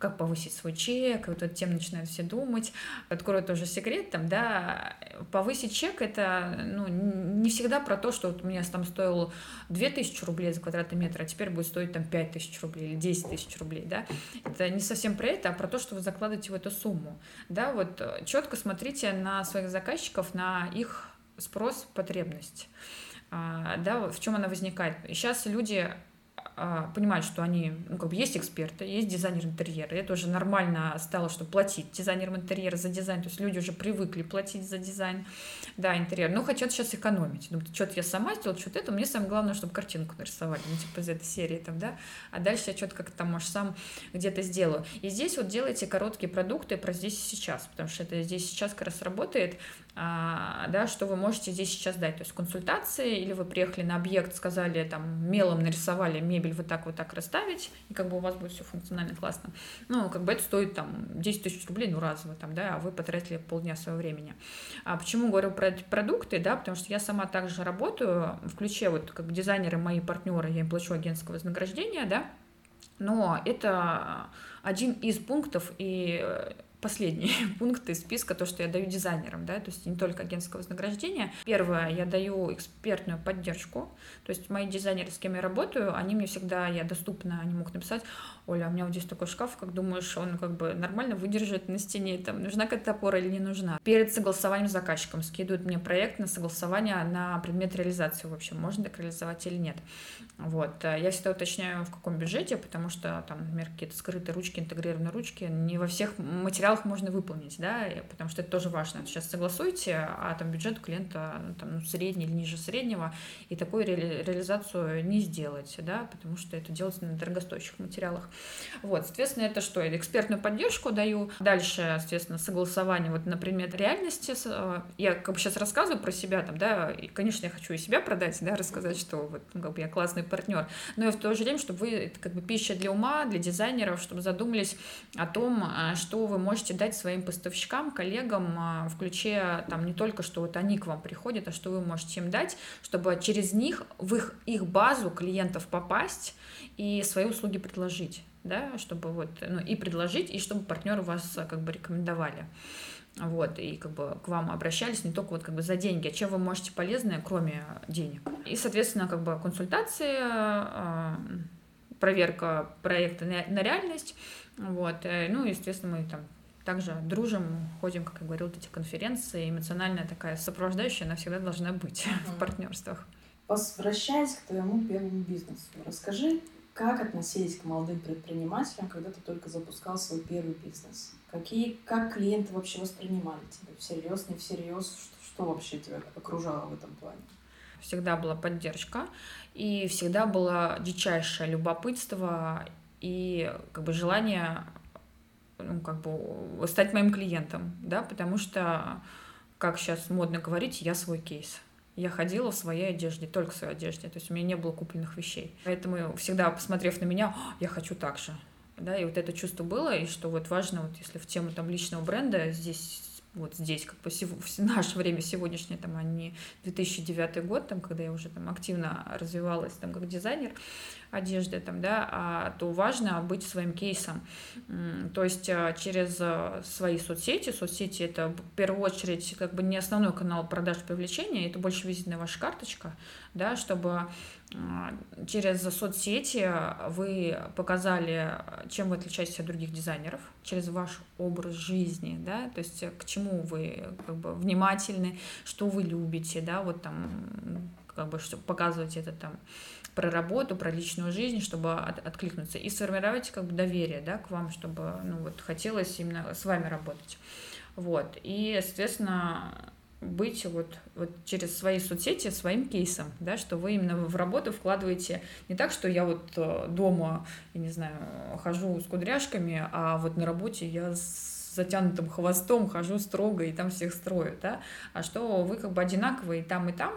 как повысить свой чек, вот эту тему начинают все думать. Открою тоже секрет, там, да, повысить чек это ну, не всегда про то, что вот у меня там стоило 2000 рублей за квадратный метр, а теперь будет стоить там 5000 рублей или 10 тысяч рублей, да. Это не совсем про это, а про то, что вы закладываете в эту сумму, да, вот четко смотрите на своих заказчиков, на их спрос, потребность, а, да, в чем она возникает. Сейчас люди а, понимать, что они, ну, как бы есть эксперты, есть дизайнер интерьера. Это уже нормально стало, что платить дизайнерам интерьера за дизайн. То есть люди уже привыкли платить за дизайн, да, интерьер. Но хотят сейчас экономить. Думают, что-то я сама сделала, что-то это. Мне самое главное, чтобы картинку нарисовали, ну, типа из этой серии там, да. А дальше я что-то как-то там, может, сам где-то сделаю. И здесь вот делайте короткие продукты про здесь и сейчас, потому что это здесь сейчас как раз работает, да, что вы можете здесь сейчас дать. То есть консультации, или вы приехали на объект, сказали, там, мелом нарисовали мебель вот так вот так расставить, и как бы у вас будет все функционально классно. Ну, как бы это стоит там 10 тысяч рублей, ну, разово там, да, а вы потратили полдня своего времени. А почему говорю про эти продукты, да, потому что я сама также работаю в ключе, вот как дизайнеры, мои партнеры, я им плачу агентское вознаграждение, да, но это один из пунктов, и последний пункт из списка, то, что я даю дизайнерам, да, то есть не только агентское вознаграждение. Первое, я даю экспертную поддержку, то есть мои дизайнеры, с кем я работаю, они мне всегда, я доступна, они могут написать, Оля, у меня вот здесь такой шкаф, как думаешь, он как бы нормально выдержит на стене, там, нужна какая-то опора или не нужна. Перед согласованием с заказчиком скидывают мне проект на согласование на предмет реализации, в общем, можно так реализовать или нет. Вот. Я всегда уточняю, в каком бюджете, потому что там, например, какие-то скрытые ручки, интегрированные ручки, не во всех материалах материалах можно выполнить, да, потому что это тоже важно. Сейчас согласуйте, а там бюджет у клиента там, ну, средний или ниже среднего, и такую ре- реализацию не сделать, да, потому что это делается на дорогостоящих материалах. Вот, соответственно, это что? Я экспертную поддержку даю. Дальше, соответственно, согласование вот например, реальности. Э, я как бы сейчас рассказываю про себя, там, да, и, конечно, я хочу и себя продать, да, рассказать, что вот, ну, как бы я классный партнер, но и в то же время, чтобы вы, это как бы пища для ума, для дизайнеров, чтобы задумались о том, а, что вы можете можете дать своим поставщикам, коллегам а, в ключе там не только, что вот они к вам приходят, а что вы можете им дать, чтобы через них в их, их базу клиентов попасть и свои услуги предложить, да, чтобы вот, ну, и предложить, и чтобы партнеры вас а, как бы рекомендовали вот, и как бы к вам обращались не только вот как бы за деньги, а чем вы можете полезное, кроме денег. И, соответственно, как бы консультации, а, проверка проекта на реальность, вот, э, ну, естественно, мы там также дружим, ходим, как я говорила, эти конференции, эмоциональная такая сопровождающая, она всегда должна быть mm-hmm. в партнерствах. Возвращаясь к твоему первому бизнесу, расскажи, как относились к молодым предпринимателям, когда ты только запускал свой первый бизнес? Какие, как клиенты вообще воспринимали тебя? Всерьез, не всерьез? Что, что вообще тебя окружало в этом плане? Всегда была поддержка, и всегда было дичайшее любопытство и как бы желание ну, как бы стать моим клиентом, да, потому что, как сейчас модно говорить, я свой кейс. Я ходила в своей одежде, только в своей одежде, то есть у меня не было купленных вещей. Поэтому всегда, посмотрев на меня, я хочу так же. Да, и вот это чувство было, и что вот важно, вот если в тему там личного бренда, здесь вот здесь, как бы в наше время сегодняшнее, там, а не 2009 год, там, когда я уже там активно развивалась там как дизайнер одежды, там, да, а, то важно быть своим кейсом. То есть а, через а, свои соцсети, соцсети это в первую очередь как бы не основной канал продаж привлечения, это больше визитная ваша карточка, да, чтобы через соцсети вы показали, чем вы отличаетесь от других дизайнеров, через ваш образ жизни, да, то есть к чему вы как бы внимательны, что вы любите, да, вот там как бы показывать это там про работу, про личную жизнь, чтобы от, откликнуться. И сформировать как бы доверие, да, к вам, чтобы ну вот хотелось именно с вами работать, вот. И соответственно быть вот, вот через свои соцсети своим кейсом, да, что вы именно в работу вкладываете не так, что я вот э, дома, я не знаю, хожу с кудряшками, а вот на работе я с затянутым хвостом хожу строго и там всех строю, да, а что вы как бы одинаковые и там, и там,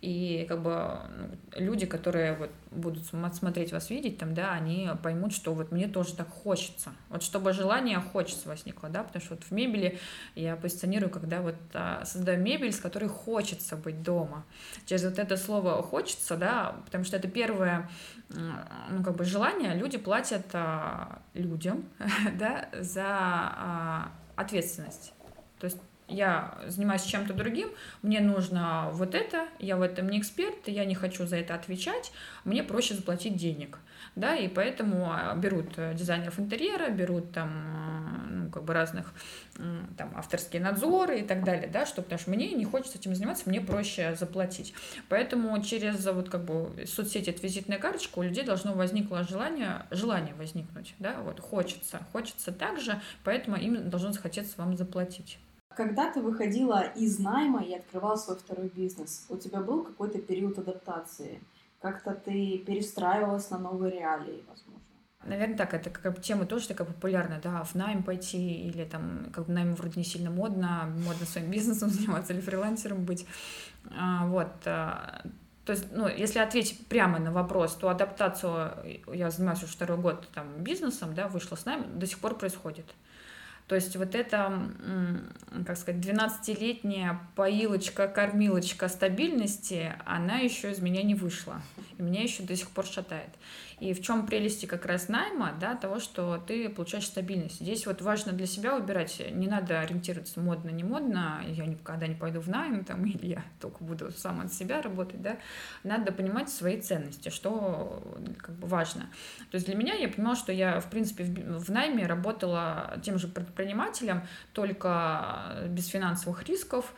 и как бы ну, люди, которые вот будут смотреть вас, видеть там, да, они поймут, что вот мне тоже так хочется. Вот чтобы желание хочется возникло, да, потому что вот в мебели я позиционирую, когда вот а, создаю мебель, с которой хочется быть дома. Через вот это слово «хочется», да, потому что это первое, ну, как бы желание, люди платят а, людям, да, за а, ответственность. То есть я занимаюсь чем-то другим, мне нужно вот это, я в этом не эксперт, я не хочу за это отвечать, мне проще заплатить денег, да, и поэтому а, берут э, дизайнеров интерьера, берут там, э, ну, как бы разных там авторские надзоры и так далее, да, что, потому что мне не хочется этим заниматься, мне проще заплатить. Поэтому через вот как бы соцсети, это визитная карточка, у людей должно возникло желание, желание возникнуть, да, вот хочется, хочется также, поэтому им должно захотеться вам заплатить. Когда ты выходила из найма и открывал свой второй бизнес, у тебя был какой-то период адаптации? Как-то ты перестраивалась на новые реалии, возможно? Наверное, так, это как тема тоже такая популярная, да, в найм пойти, или там, как бы найм вроде не сильно модно, модно своим бизнесом заниматься или фрилансером быть. А, вот, а, то есть, ну, если ответить прямо на вопрос, то адаптацию, я занимаюсь уже второй год там бизнесом, да, вышла с нами, до сих пор происходит. То есть вот эта, как сказать, 12-летняя поилочка, кормилочка стабильности, она еще из меня не вышла. И меня еще до сих пор шатает. И в чем прелести как раз найма, да, того, что ты получаешь стабильность. Здесь вот важно для себя выбирать, не надо ориентироваться модно, не модно, я никогда не пойду в найм, там, или я только буду сам от себя работать, да, надо понимать свои ценности, что как бы важно. То есть для меня я понимала, что я, в принципе, в найме работала тем же предпринимателем, только без финансовых рисков,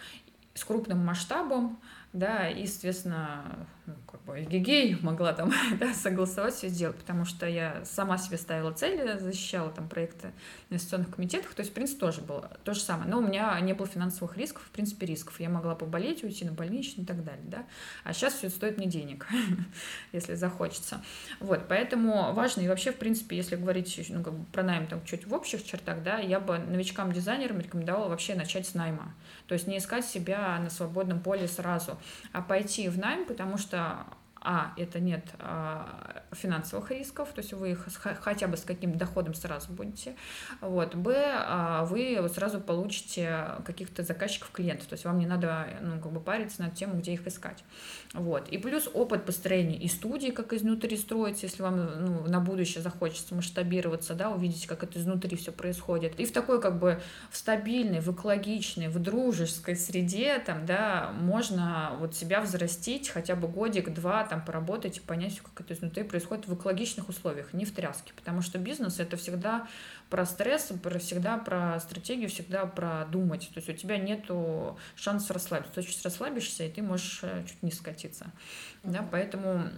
с крупным масштабом, да, и, соответственно, ну, как бы гигей могла там да, согласовать все сделать, потому что я сама себе ставила цели, защищала там проекты на инвестиционных комитетах, то есть, в принципе, тоже было то же самое. Но у меня не было финансовых рисков, в принципе, рисков. Я могла поболеть, уйти на больничный и так далее, да. А сейчас все стоит мне денег, если захочется. Вот, поэтому важно, и вообще, в принципе, если говорить ну, как бы про найм там чуть в общих чертах, да, я бы новичкам-дизайнерам рекомендовала вообще начать с найма. То есть не искать себя на свободном поле сразу, а пойти в найм, потому что а, это нет а, финансовых рисков, то есть вы их хотя бы с каким доходом сразу будете. Вот. Б, а, вы сразу получите каких-то заказчиков, клиентов, то есть вам не надо ну, как бы париться над тем, где их искать. Вот. И плюс опыт построения и студии, как изнутри строится, если вам ну, на будущее захочется масштабироваться, да, увидеть, как это изнутри все происходит. И в такой как бы в стабильной, в экологичной, в дружеской среде там, да, можно вот себя взрастить хотя бы годик, два, там поработать и понять, как это изнутри происходит в экологичных условиях, не в тряске. Потому что бизнес — это всегда про стресс, про, всегда про стратегию, всегда про думать. То есть у тебя нет шанса расслабиться. Ты чуть расслабишься, и ты можешь э, чуть не скатиться. Mm-hmm. Да, поэтому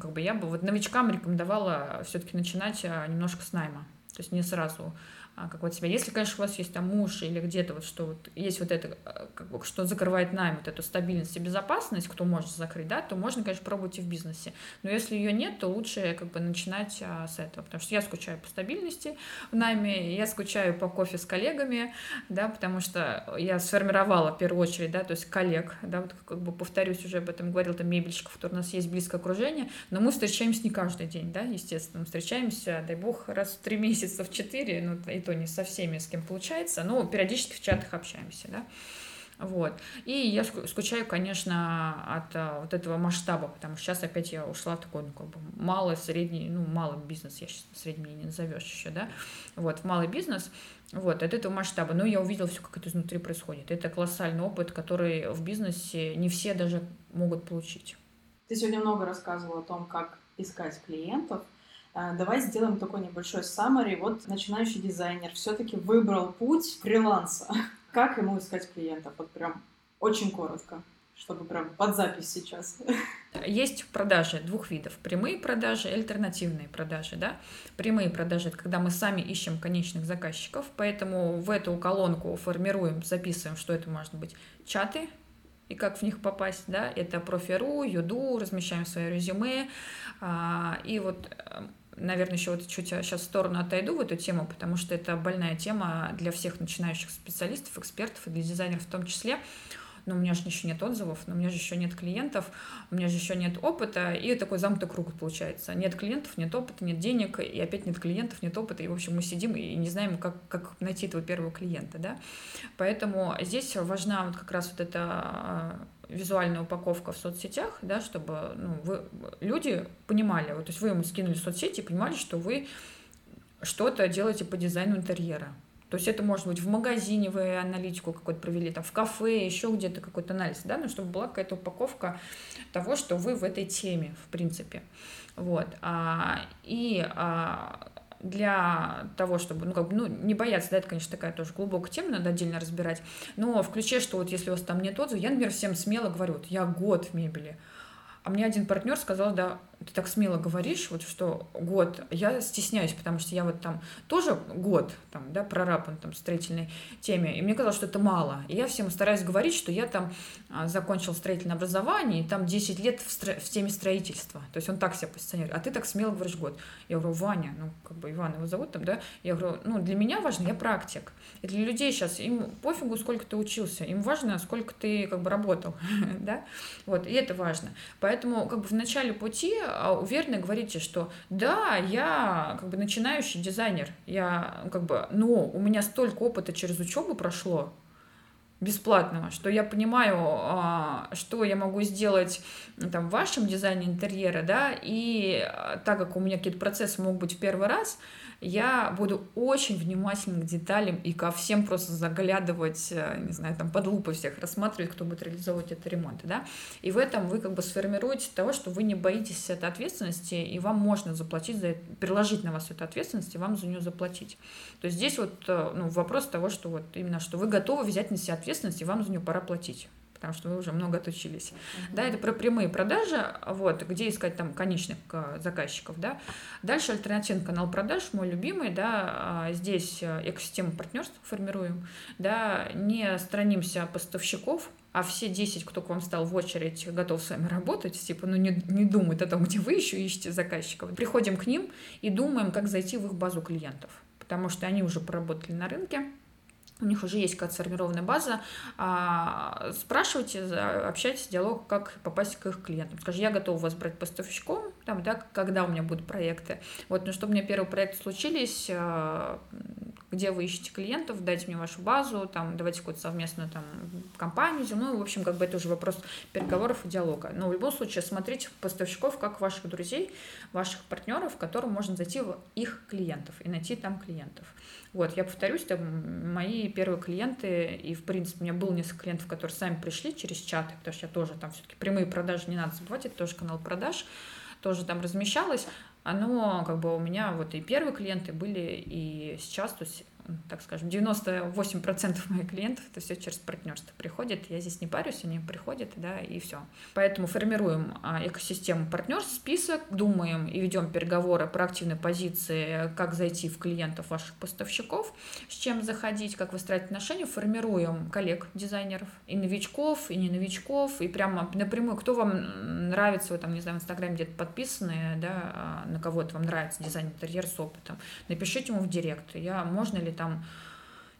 как бы я бы вот новичкам рекомендовала все-таки начинать а, немножко с найма. То есть не сразу а, как вот себя. Если, конечно, у вас есть там муж или где-то вот что вот есть вот это, а, как бы, что закрывает найм, вот эту стабильность и безопасность, кто может закрыть, да, то можно, конечно, пробовать и в бизнесе. Но если ее нет, то лучше как бы начинать а, с этого, потому что я скучаю по стабильности в найме, я скучаю по кофе с коллегами, да, потому что я сформировала в первую очередь, да, то есть коллег, да, вот как бы повторюсь, уже об этом говорил, там мебельщиков, которые у нас есть близкое окружение, но мы встречаемся не каждый день, да, естественно, мы встречаемся, дай бог, раз в три месяца, в четыре, ну, и то не со всеми, с кем получается, но периодически в чатах общаемся, да. Вот. И я скучаю, конечно, от а, вот этого масштаба, потому что сейчас опять я ушла в такой, ну, как бы малый, средний, ну, малый бизнес, я сейчас средний не назовешь еще, да, вот, в малый бизнес, вот, от этого масштаба. Но я увидела все, как это изнутри происходит. Это колоссальный опыт, который в бизнесе не все даже могут получить. Ты сегодня много рассказывала о том, как искать клиентов, давай сделаем такой небольшой summary. Вот начинающий дизайнер все-таки выбрал путь фриланса. Как ему искать клиентов? Вот прям очень коротко чтобы прям под запись сейчас. Есть продажи двух видов. Прямые продажи и альтернативные продажи. Да? Прямые продажи – это когда мы сами ищем конечных заказчиков, поэтому в эту колонку формируем, записываем, что это может быть чаты, и как в них попасть, да, это профи.ру, Юду, размещаем свое резюме, а, и вот наверное, еще вот чуть сейчас в сторону отойду в эту тему, потому что это больная тема для всех начинающих специалистов, экспертов и для дизайнеров в том числе. Но у меня же еще нет отзывов, но у меня же еще нет клиентов, у меня же еще нет опыта, и такой замкнутый круг получается. Нет клиентов, нет опыта, нет денег, и опять нет клиентов, нет опыта, и, в общем, мы сидим и не знаем, как, как найти этого первого клиента, да. Поэтому здесь важна вот как раз вот эта а, визуальная упаковка в соцсетях, да, чтобы ну, вы, люди понимали, вот, то есть вы ему скинули в соцсети и понимали, что вы что-то делаете по дизайну интерьера. То есть это может быть в магазине вы аналитику какую-то провели, там в кафе, еще где-то какой-то анализ, да, но чтобы была какая-то упаковка того, что вы в этой теме, в принципе. Вот. А, и а, для того, чтобы, ну, как бы, ну, не бояться, да, это, конечно, такая тоже глубокая тема, надо отдельно разбирать, но в ключе, что вот если у вас там нет отзыва, я, например, всем смело говорю, вот я год в мебели, а мне один партнер сказал, да, ты так смело говоришь, вот что год, я стесняюсь, потому что я вот там тоже год, там, да, прораб там, в строительной теме, и мне казалось, что это мало. И я всем стараюсь говорить, что я там а, закончил строительное образование, и там 10 лет в, стро... в теме строительства. То есть он так себя позиционирует. А ты так смело говоришь год. Я говорю, Ваня, ну, как бы Иван его зовут там, да, я говорю, ну, для меня важно, я практик. И для людей сейчас, им пофигу, сколько ты учился, им важно, сколько ты как бы работал, да, вот, и это важно. Поэтому как бы в начале пути уверенно говорите, что да, я как бы начинающий дизайнер, я как бы, но у меня столько опыта через учебу прошло, бесплатного, что я понимаю, а, что я могу сделать там, в вашем дизайне интерьера, да, и а, так как у меня какие-то процессы могут быть в первый раз, я буду очень внимательна к деталям и ко всем просто заглядывать, э, не знаю, там под лупой всех рассматривать, кто будет реализовывать этот ремонт, да. И в этом вы как бы сформируете того, что вы не боитесь этой ответственности, и вам можно заплатить за это, переложить на вас эту ответственность, и вам за нее заплатить. То есть здесь вот э, ну, вопрос того, что вот именно, что вы готовы взять на себя ответственность, и вам за нее пора платить потому что вы уже много отучились. Uh-huh. Да, это про прямые продажи, вот, где искать там конечных э, заказчиков, да. Дальше альтернативный канал продаж, мой любимый, да, а, здесь э, экосистему партнерств формируем, да, не странимся поставщиков, а все 10, кто к вам стал в очередь, готов с вами работать, типа, ну, не, не думают о том, где вы еще ищете заказчиков. Приходим к ним и думаем, как зайти в их базу клиентов, потому что они уже поработали на рынке, у них уже есть какая-то сформированная база, а, спрашивайте, общайтесь, диалог, как попасть к их клиентам. Скажи, я готова вас брать поставщиком, там, да, когда у меня будут проекты. Вот, но чтобы у меня первые проекты случились, а, где вы ищете клиентов, дайте мне вашу базу, там, давайте какую-то совместную там, компанию, ну, в общем, как бы это уже вопрос переговоров и диалога. Но в любом случае смотрите поставщиков как ваших друзей, ваших партнеров, которым можно зайти в их клиентов и найти там клиентов. Вот, я повторюсь, там, мои первые клиенты, и, в принципе, у меня было несколько клиентов, которые сами пришли через чаты, потому что я тоже там все-таки прямые продажи, не надо забывать, это тоже канал продаж, тоже там размещалась, оно как бы у меня вот и первые клиенты были, и сейчас, то есть так скажем, 98% моих клиентов это все через партнерство приходит. Я здесь не парюсь, они приходят, да, и все. Поэтому формируем а, экосистему партнерств, список, думаем и ведем переговоры про активные позиции, как зайти в клиентов ваших поставщиков, с чем заходить, как выстраивать отношения, формируем коллег, дизайнеров, и новичков, и не новичков, и прямо напрямую, кто вам нравится, вы там, не знаю, в Инстаграме где-то подписаны, да, а, на кого-то вам нравится дизайн интерьер с опытом, напишите ему в директ, я, можно ли там,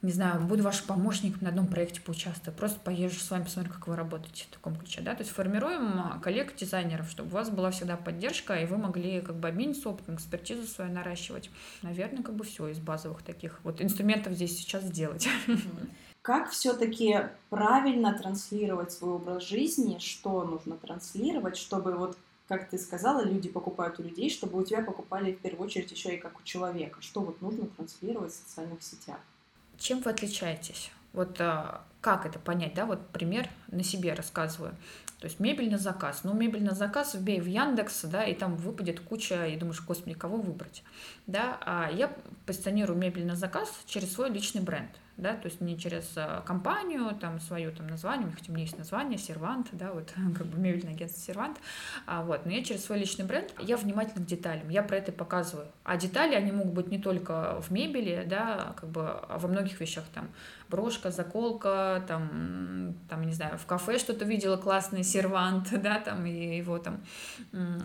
не знаю, буду вашим помощником на одном проекте поучаствую, просто поезжу с вами, посмотрю, как вы работаете в таком ключе, да, то есть формируем коллег дизайнеров, чтобы у вас была всегда поддержка, и вы могли как бы обмениться опытом, экспертизу свою наращивать. Наверное, как бы все из базовых таких вот инструментов здесь сейчас сделать. Как все-таки правильно транслировать свой образ жизни, что нужно транслировать, чтобы вот как ты сказала, люди покупают у людей, чтобы у тебя покупали в первую очередь еще и как у человека. Что вот нужно транслировать в социальных сетях? Чем вы отличаетесь? Вот а, как это понять, да? Вот пример на себе рассказываю. То есть мебель на заказ. Ну, мебель на заказ вбей в Яндекс, да, и там выпадет куча, и думаешь, господи, кого выбрать, да? А я позиционирую мебель на заказ через свой личный бренд да, то есть не через э, компанию, там, свою там название, хотя у меня есть название, сервант, да, вот, как бы мебельное агентство сервант, а, вот, но я через свой личный бренд, я внимательна к деталям, я про это показываю, а детали, они могут быть не только в мебели, да, как бы, а во многих вещах, там, брошка, заколка, там, там, не знаю, в кафе что-то видела классный сервант, да, там, и его там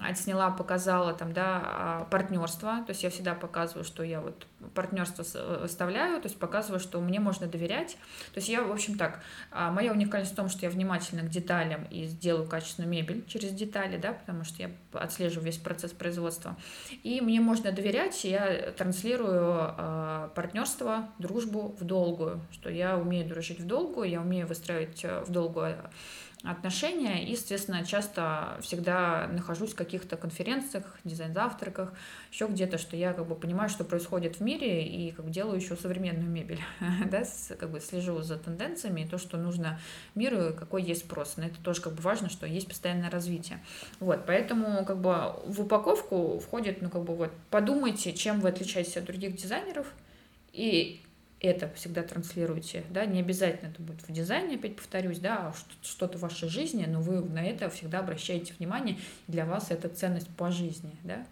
отсняла, показала, там, да, а, партнерство, то есть я всегда показываю, что я вот партнерство выставляю, то есть показываю, что мне можно доверять. То есть я, в общем, так, а, моя уникальность в том, что я внимательна к деталям и сделаю качественную мебель через детали, да, потому что я отслеживаю весь процесс производства. И мне можно доверять, я транслирую э, партнерство, дружбу в долгую, что я умею дружить в долгую, я умею выстраивать э, в долгую отношения. И, естественно, часто всегда нахожусь в каких-то конференциях, дизайн-завтраках, еще где-то, что я как бы понимаю, что происходит в мире, и как бы делаю еще современную мебель, да, как бы слежу за тенденциями, и то, что нужно миру, какой есть спрос. Но это тоже как бы важно, что есть постоянное развитие. Вот, поэтому как бы в упаковку входит, ну как бы вот, подумайте, чем вы отличаетесь от других дизайнеров, и это всегда транслируйте, да, не обязательно это будет в дизайне, опять повторюсь, да, а что-то в вашей жизни, но вы на это всегда обращаете внимание, для вас это ценность по жизни, да,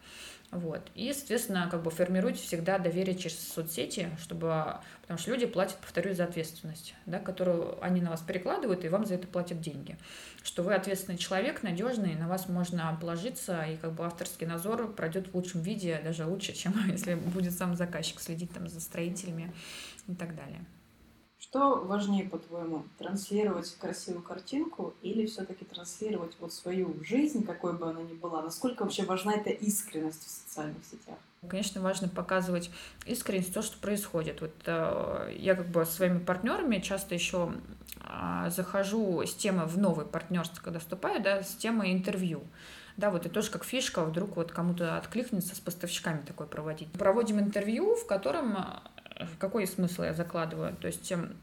вот. И, соответственно, как бы формируйте всегда доверие через соцсети, чтобы... Потому что люди платят, повторюсь, за ответственность, да, которую они на вас перекладывают, и вам за это платят деньги. Что вы ответственный человек, надежный, на вас можно положиться, и как бы авторский надзор пройдет в лучшем виде, даже лучше, чем если будет сам заказчик следить там за строителями и так далее. Что важнее, по-твоему, транслировать красивую картинку или все-таки транслировать вот свою жизнь, какой бы она ни была? Насколько вообще важна эта искренность в социальных сетях? Конечно, важно показывать искренность то, что происходит. Вот э, я как бы с своими партнерами часто еще э, захожу с темы в новое партнерство, когда вступаю, да, с темой интервью. Да, вот это тоже как фишка, вдруг вот кому-то откликнется с поставщиками такое проводить. Проводим интервью, в котором какой смысл я закладываю? То есть эм,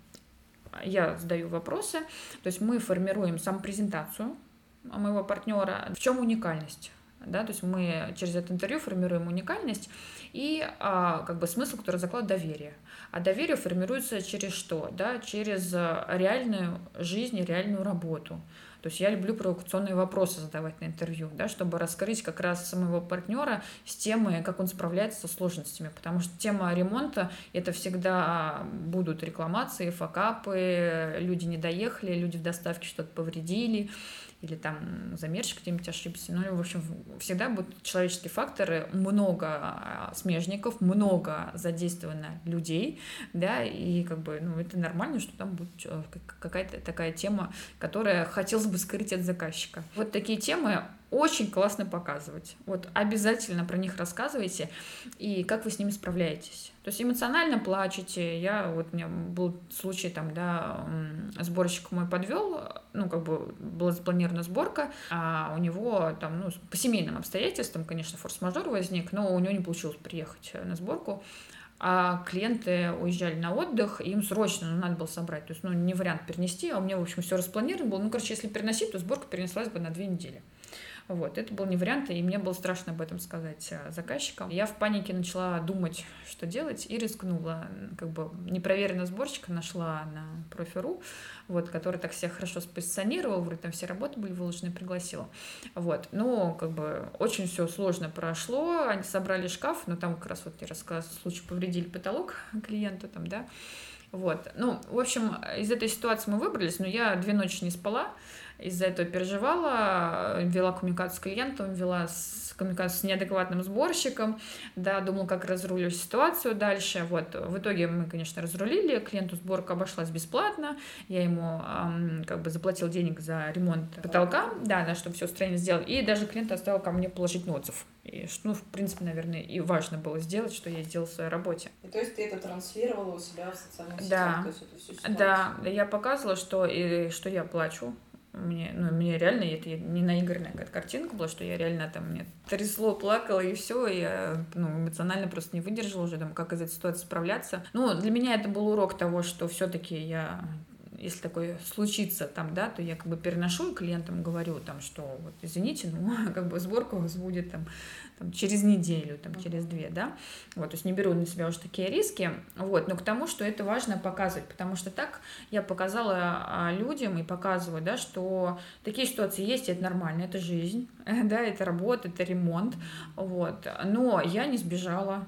я задаю вопросы, то есть мы формируем сам презентацию моего партнера. В чем уникальность? Да, то есть мы через это интервью формируем уникальность и а, как бы смысл, который закладывает доверие. А доверие формируется через что? Да, через реальную жизнь реальную работу. То есть я люблю провокационные вопросы задавать на интервью, да, чтобы раскрыть как раз самого партнера с темой, как он справляется со сложностями. Потому что тема ремонта — это всегда будут рекламации, факапы, люди не доехали, люди в доставке что-то повредили или там замерщик где-нибудь ошибся. Ну, в общем, всегда будут человеческие факторы, много а, смежников, много задействовано людей, да, и как бы, ну, это нормально, что там будет э, какая-то такая тема, которая хотелось бы скрыть от заказчика. Вот такие темы очень классно показывать. Вот обязательно про них рассказывайте и как вы с ними справляетесь. То есть эмоционально плачете. Я вот у меня был случай там, да, сборщик мой подвел, ну как бы была запланирована сборка, а у него там, ну по семейным обстоятельствам, конечно, форс-мажор возник, но у него не получилось приехать на сборку а клиенты уезжали на отдых, им срочно ну, надо было собрать. То есть, ну, не вариант перенести, а у меня, в общем, все распланировано было. Ну, короче, если переносить, то сборка перенеслась бы на две недели. Вот, это был не вариант, и мне было страшно об этом сказать э, заказчикам. Я в панике начала думать, что делать, и рискнула. Как бы непроверенного сборщика нашла на профи.ру, вот, который так себя хорошо спозиционировал, вроде там все работы были выложены, пригласила. Вот, но как бы очень все сложно прошло, они собрали шкаф, но там как раз вот я рассказывала, случай повредили потолок клиенту там, да, вот. Ну, в общем, из этой ситуации мы выбрались, но я две ночи не спала, из-за этого переживала, вела коммуникацию с клиентом, вела с, коммуникацию с неадекватным сборщиком, да, думала, как разрулю ситуацию дальше. Вот, в итоге мы, конечно, разрулили, клиенту сборка обошлась бесплатно, я ему эм, как бы заплатил денег за ремонт потолка, да, да, чтобы все устроение сделал, и даже клиент оставил ко мне положительный отзыв. И, ну, в принципе, наверное, и важно было сделать, что я сделал в своей работе. И то есть ты это транслировала у себя в социальных сетях? Да, то есть да, я показывала, что, и, что я плачу, мне, ну, мне реально, это не наигранная какая-то картинка была, что я реально там, мне трясло, плакала и все, я, ну, эмоционально просто не выдержала уже, там, как из этой ситуации справляться. Ну, для меня это был урок того, что все-таки я если такое случится там, да, то я как бы переношу и клиентам говорю там, что вот извините, ну, как бы сборка у вас будет там там, через неделю, там, через две, да, вот, то есть не беру на себя уже такие риски, вот, но к тому, что это важно показывать, потому что так я показала а, людям и показываю, да, что такие ситуации есть, и это нормально, это жизнь, да, это работа, это ремонт, вот, но я не сбежала,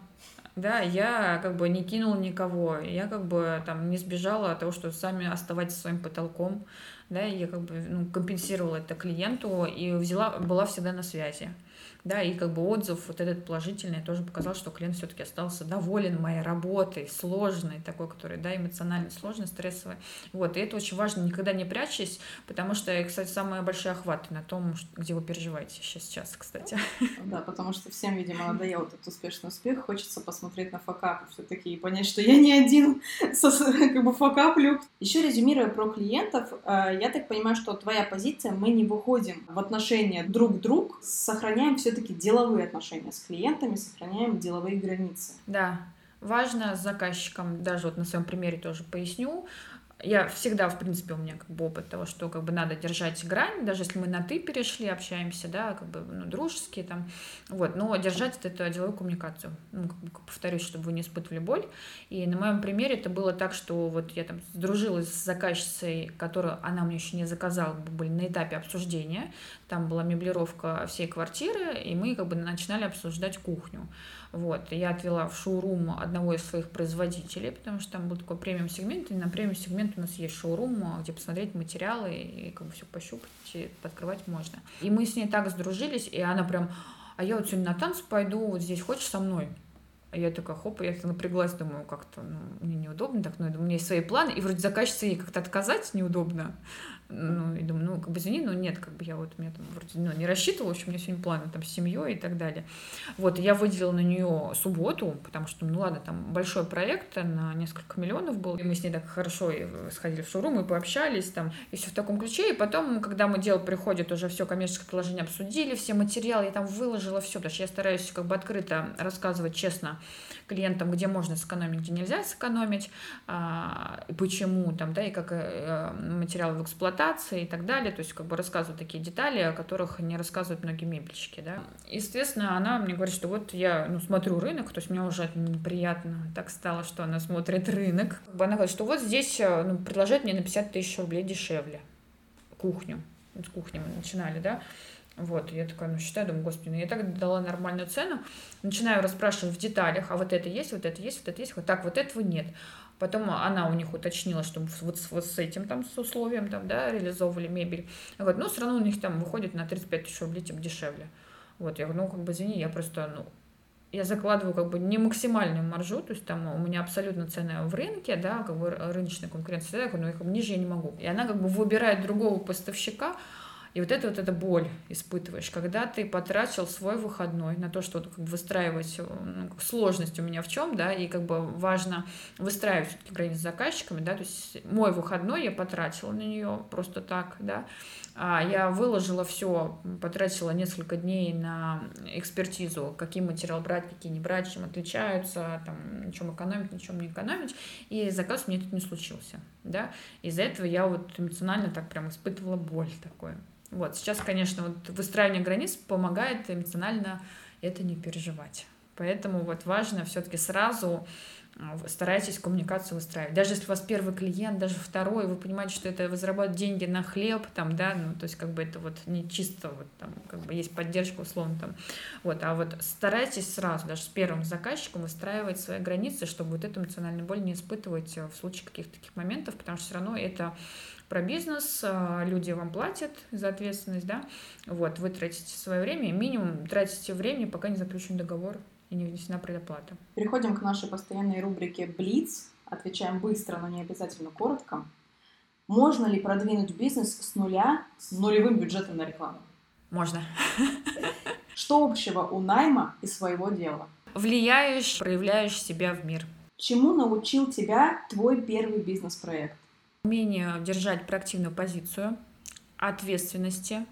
да, я как бы не кинула никого, я как бы там не сбежала от того, что сами оставайтесь своим потолком, да, я как бы ну, компенсировала это клиенту и взяла, была всегда на связи да, и как бы отзыв вот этот положительный тоже показал, что клиент все-таки остался доволен моей работой, сложной такой, которая, да, эмоционально сложной, стрессовой. Вот, и это очень важно, никогда не прячьтесь, потому что, кстати, самые большие охваты на том, где вы переживаете сейчас, кстати. Да, потому что всем, видимо, надоел этот успешный успех, хочется посмотреть на факапы все-таки и понять, что я не один как бы факаплю. Еще резюмируя про клиентов, э, я так понимаю, что твоя позиция, мы не выходим в отношения друг друг, сохраняем все все-таки деловые отношения с клиентами, сохраняем деловые границы. Да, важно с заказчиком, даже вот на своем примере тоже поясню, я всегда, в принципе, у меня как бы опыт того, что как бы надо держать грань, даже если мы на ты перешли, общаемся, да, как бы ну, дружеские там, вот, но держать это деловую коммуникацию, ну, как бы, повторюсь, чтобы вы не испытывали боль. И на моем примере это было так, что вот я там сдружилась с заказчицей, которую она мне еще не заказала, мы были на этапе обсуждения, там была меблировка всей квартиры, и мы как бы начинали обсуждать кухню. Вот, я отвела в шоурум одного из своих производителей, потому что там был такой премиум-сегмент, и на премиум-сегмент у нас есть шоурум, где посмотреть материалы и как бы все пощупать, и подкрывать можно. И мы с ней так сдружились, и она прям, а я вот сегодня на танцы пойду, вот здесь хочешь со мной? А я такая, хоп, я напряглась, думаю, как-то ну, мне неудобно так, но ну, у меня есть свои планы, и вроде заказчице ей как-то отказать неудобно. Ну, и думаю, ну, как бы извини, но нет, как бы я вот, меня там вроде, ну, не рассчитывала, в общем, у меня сегодня планы там с семьей и так далее. Вот, я выделила на нее субботу, потому что, ну, ладно, там большой проект на несколько миллионов был, и мы с ней так хорошо сходили в шоурум и пообщались там, и все в таком ключе, и потом, когда мы дело приходит, уже все коммерческое положение обсудили, все материалы, я там выложила все, потому что я стараюсь как бы открыто рассказывать честно клиентам, где можно сэкономить, где нельзя сэкономить, а, почему там, да, и как э, материалы в эксплуатации и так далее, то есть как бы рассказываю такие детали, о которых не рассказывают многие мебельщики, да. Естественно, она мне говорит, что вот я, ну, смотрю рынок, то есть мне уже неприятно. Так стало, что она смотрит рынок. Она говорит, что вот здесь, э, ну, предложить мне на 50 тысяч рублей дешевле. Кухню, с кухни мы начинали, да, вот, я такая, ну, считаю, думаю, господи, ну, я так дала нормальную цену. Начинаю расспрашивать в деталях, а вот это есть, вот это есть, вот это есть, вот так, вот этого нет. Потом она у них уточнила, что вот, вот с этим там, с условием там, да, реализовывали мебель. Вот, но все равно у них там выходит на 35 тысяч рублей, типа, дешевле. Вот, я говорю, ну, как бы, извини, я просто, ну, я закладываю как бы не максимальную маржу, то есть там у меня абсолютно цена в рынке, да, как бы рыночная конкуренция, я говорю, ну, как бы ниже я не могу. И она как бы выбирает другого поставщика, И вот это вот эта боль испытываешь, когда ты потратил свой выходной на то, что как бы выстраивать ну, сложность у меня в чем, да, и как бы важно выстраивать все-таки границы с заказчиками, да, то есть мой выходной я потратила на нее просто так, да, а я выложила все, потратила несколько дней на экспертизу, какие материал брать, какие не брать, чем отличаются, там, на чем экономить, на чем не экономить, и заказ меня тут не случился, да, из-за этого я вот эмоционально так прям испытывала боль такую. Вот, сейчас, конечно, вот выстраивание границ помогает эмоционально это не переживать. Поэтому вот важно все-таки сразу а, старайтесь коммуникацию выстраивать. Даже если у вас первый клиент, даже второй, вы понимаете, что это вы зарабатываете деньги на хлеб, там, да, ну, то есть как бы это вот не чисто вот там, как бы есть поддержка условно там, вот, а вот старайтесь сразу, даже с первым заказчиком выстраивать свои границы, чтобы вот эту эмоциональную боль не испытывать в случае каких-то таких моментов, потому что все равно это про бизнес, а, люди вам платят за ответственность, да, вот, вы тратите свое время, минимум тратите времени, пока не заключен договор и не внесена предоплата. Переходим к нашей постоянной рубрике «Блиц». Отвечаем быстро, но не обязательно коротко. Можно ли продвинуть бизнес с нуля с нулевым бюджетом на рекламу? Можно. Что общего у найма и своего дела? Влияешь, проявляешь себя в мир. Чему научил тебя твой первый бизнес-проект? Умение держать проактивную позицию, ответственности,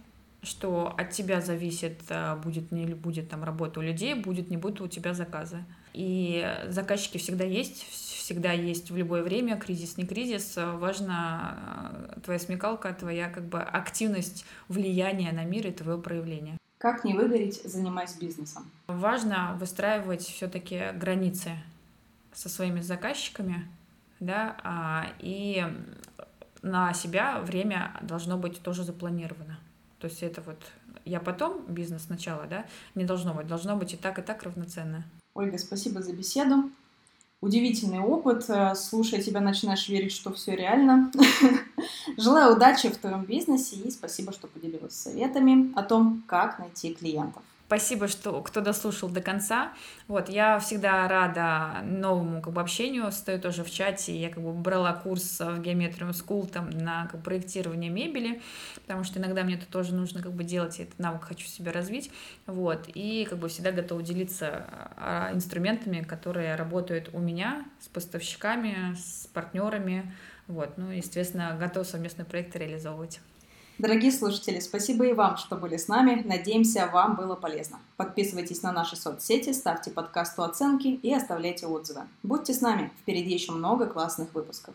что от тебя зависит, э, будет не будет там работа у людей, будет не будет у тебя заказы. И заказчики всегда есть, всегда есть в любое время, кризис, не кризис. Важна э, твоя смекалка, твоя как бы активность, влияние на мир и твое проявление. Как не выгореть, занимаясь бизнесом? Важно выстраивать все-таки границы со своими заказчиками, да, а, и на себя время должно быть тоже запланировано. То есть это вот я потом, бизнес сначала, да, не должно быть. Должно быть и так, и так равноценно. Ольга, спасибо за беседу. Удивительный опыт. Э, слушая тебя, начинаешь верить, что все реально. Желаю удачи в твоем бизнесе и спасибо, что поделилась советами о том, как найти клиентов. Спасибо, что кто дослушал до конца. Вот, я всегда рада новому как бы, общению, стою тоже в чате, я как бы брала курс в Geometrium School там, на как, проектирование мебели, потому что иногда мне это тоже нужно как бы делать, я этот навык хочу себе развить, вот, и как бы всегда готова делиться а, инструментами, которые работают у меня с поставщиками, с партнерами, вот, ну, естественно, готов совместные проекты реализовывать. Дорогие слушатели, спасибо и вам, что были с нами. Надеемся, вам было полезно. Подписывайтесь на наши соцсети, ставьте подкасту оценки и оставляйте отзывы. Будьте с нами, впереди еще много классных выпусков.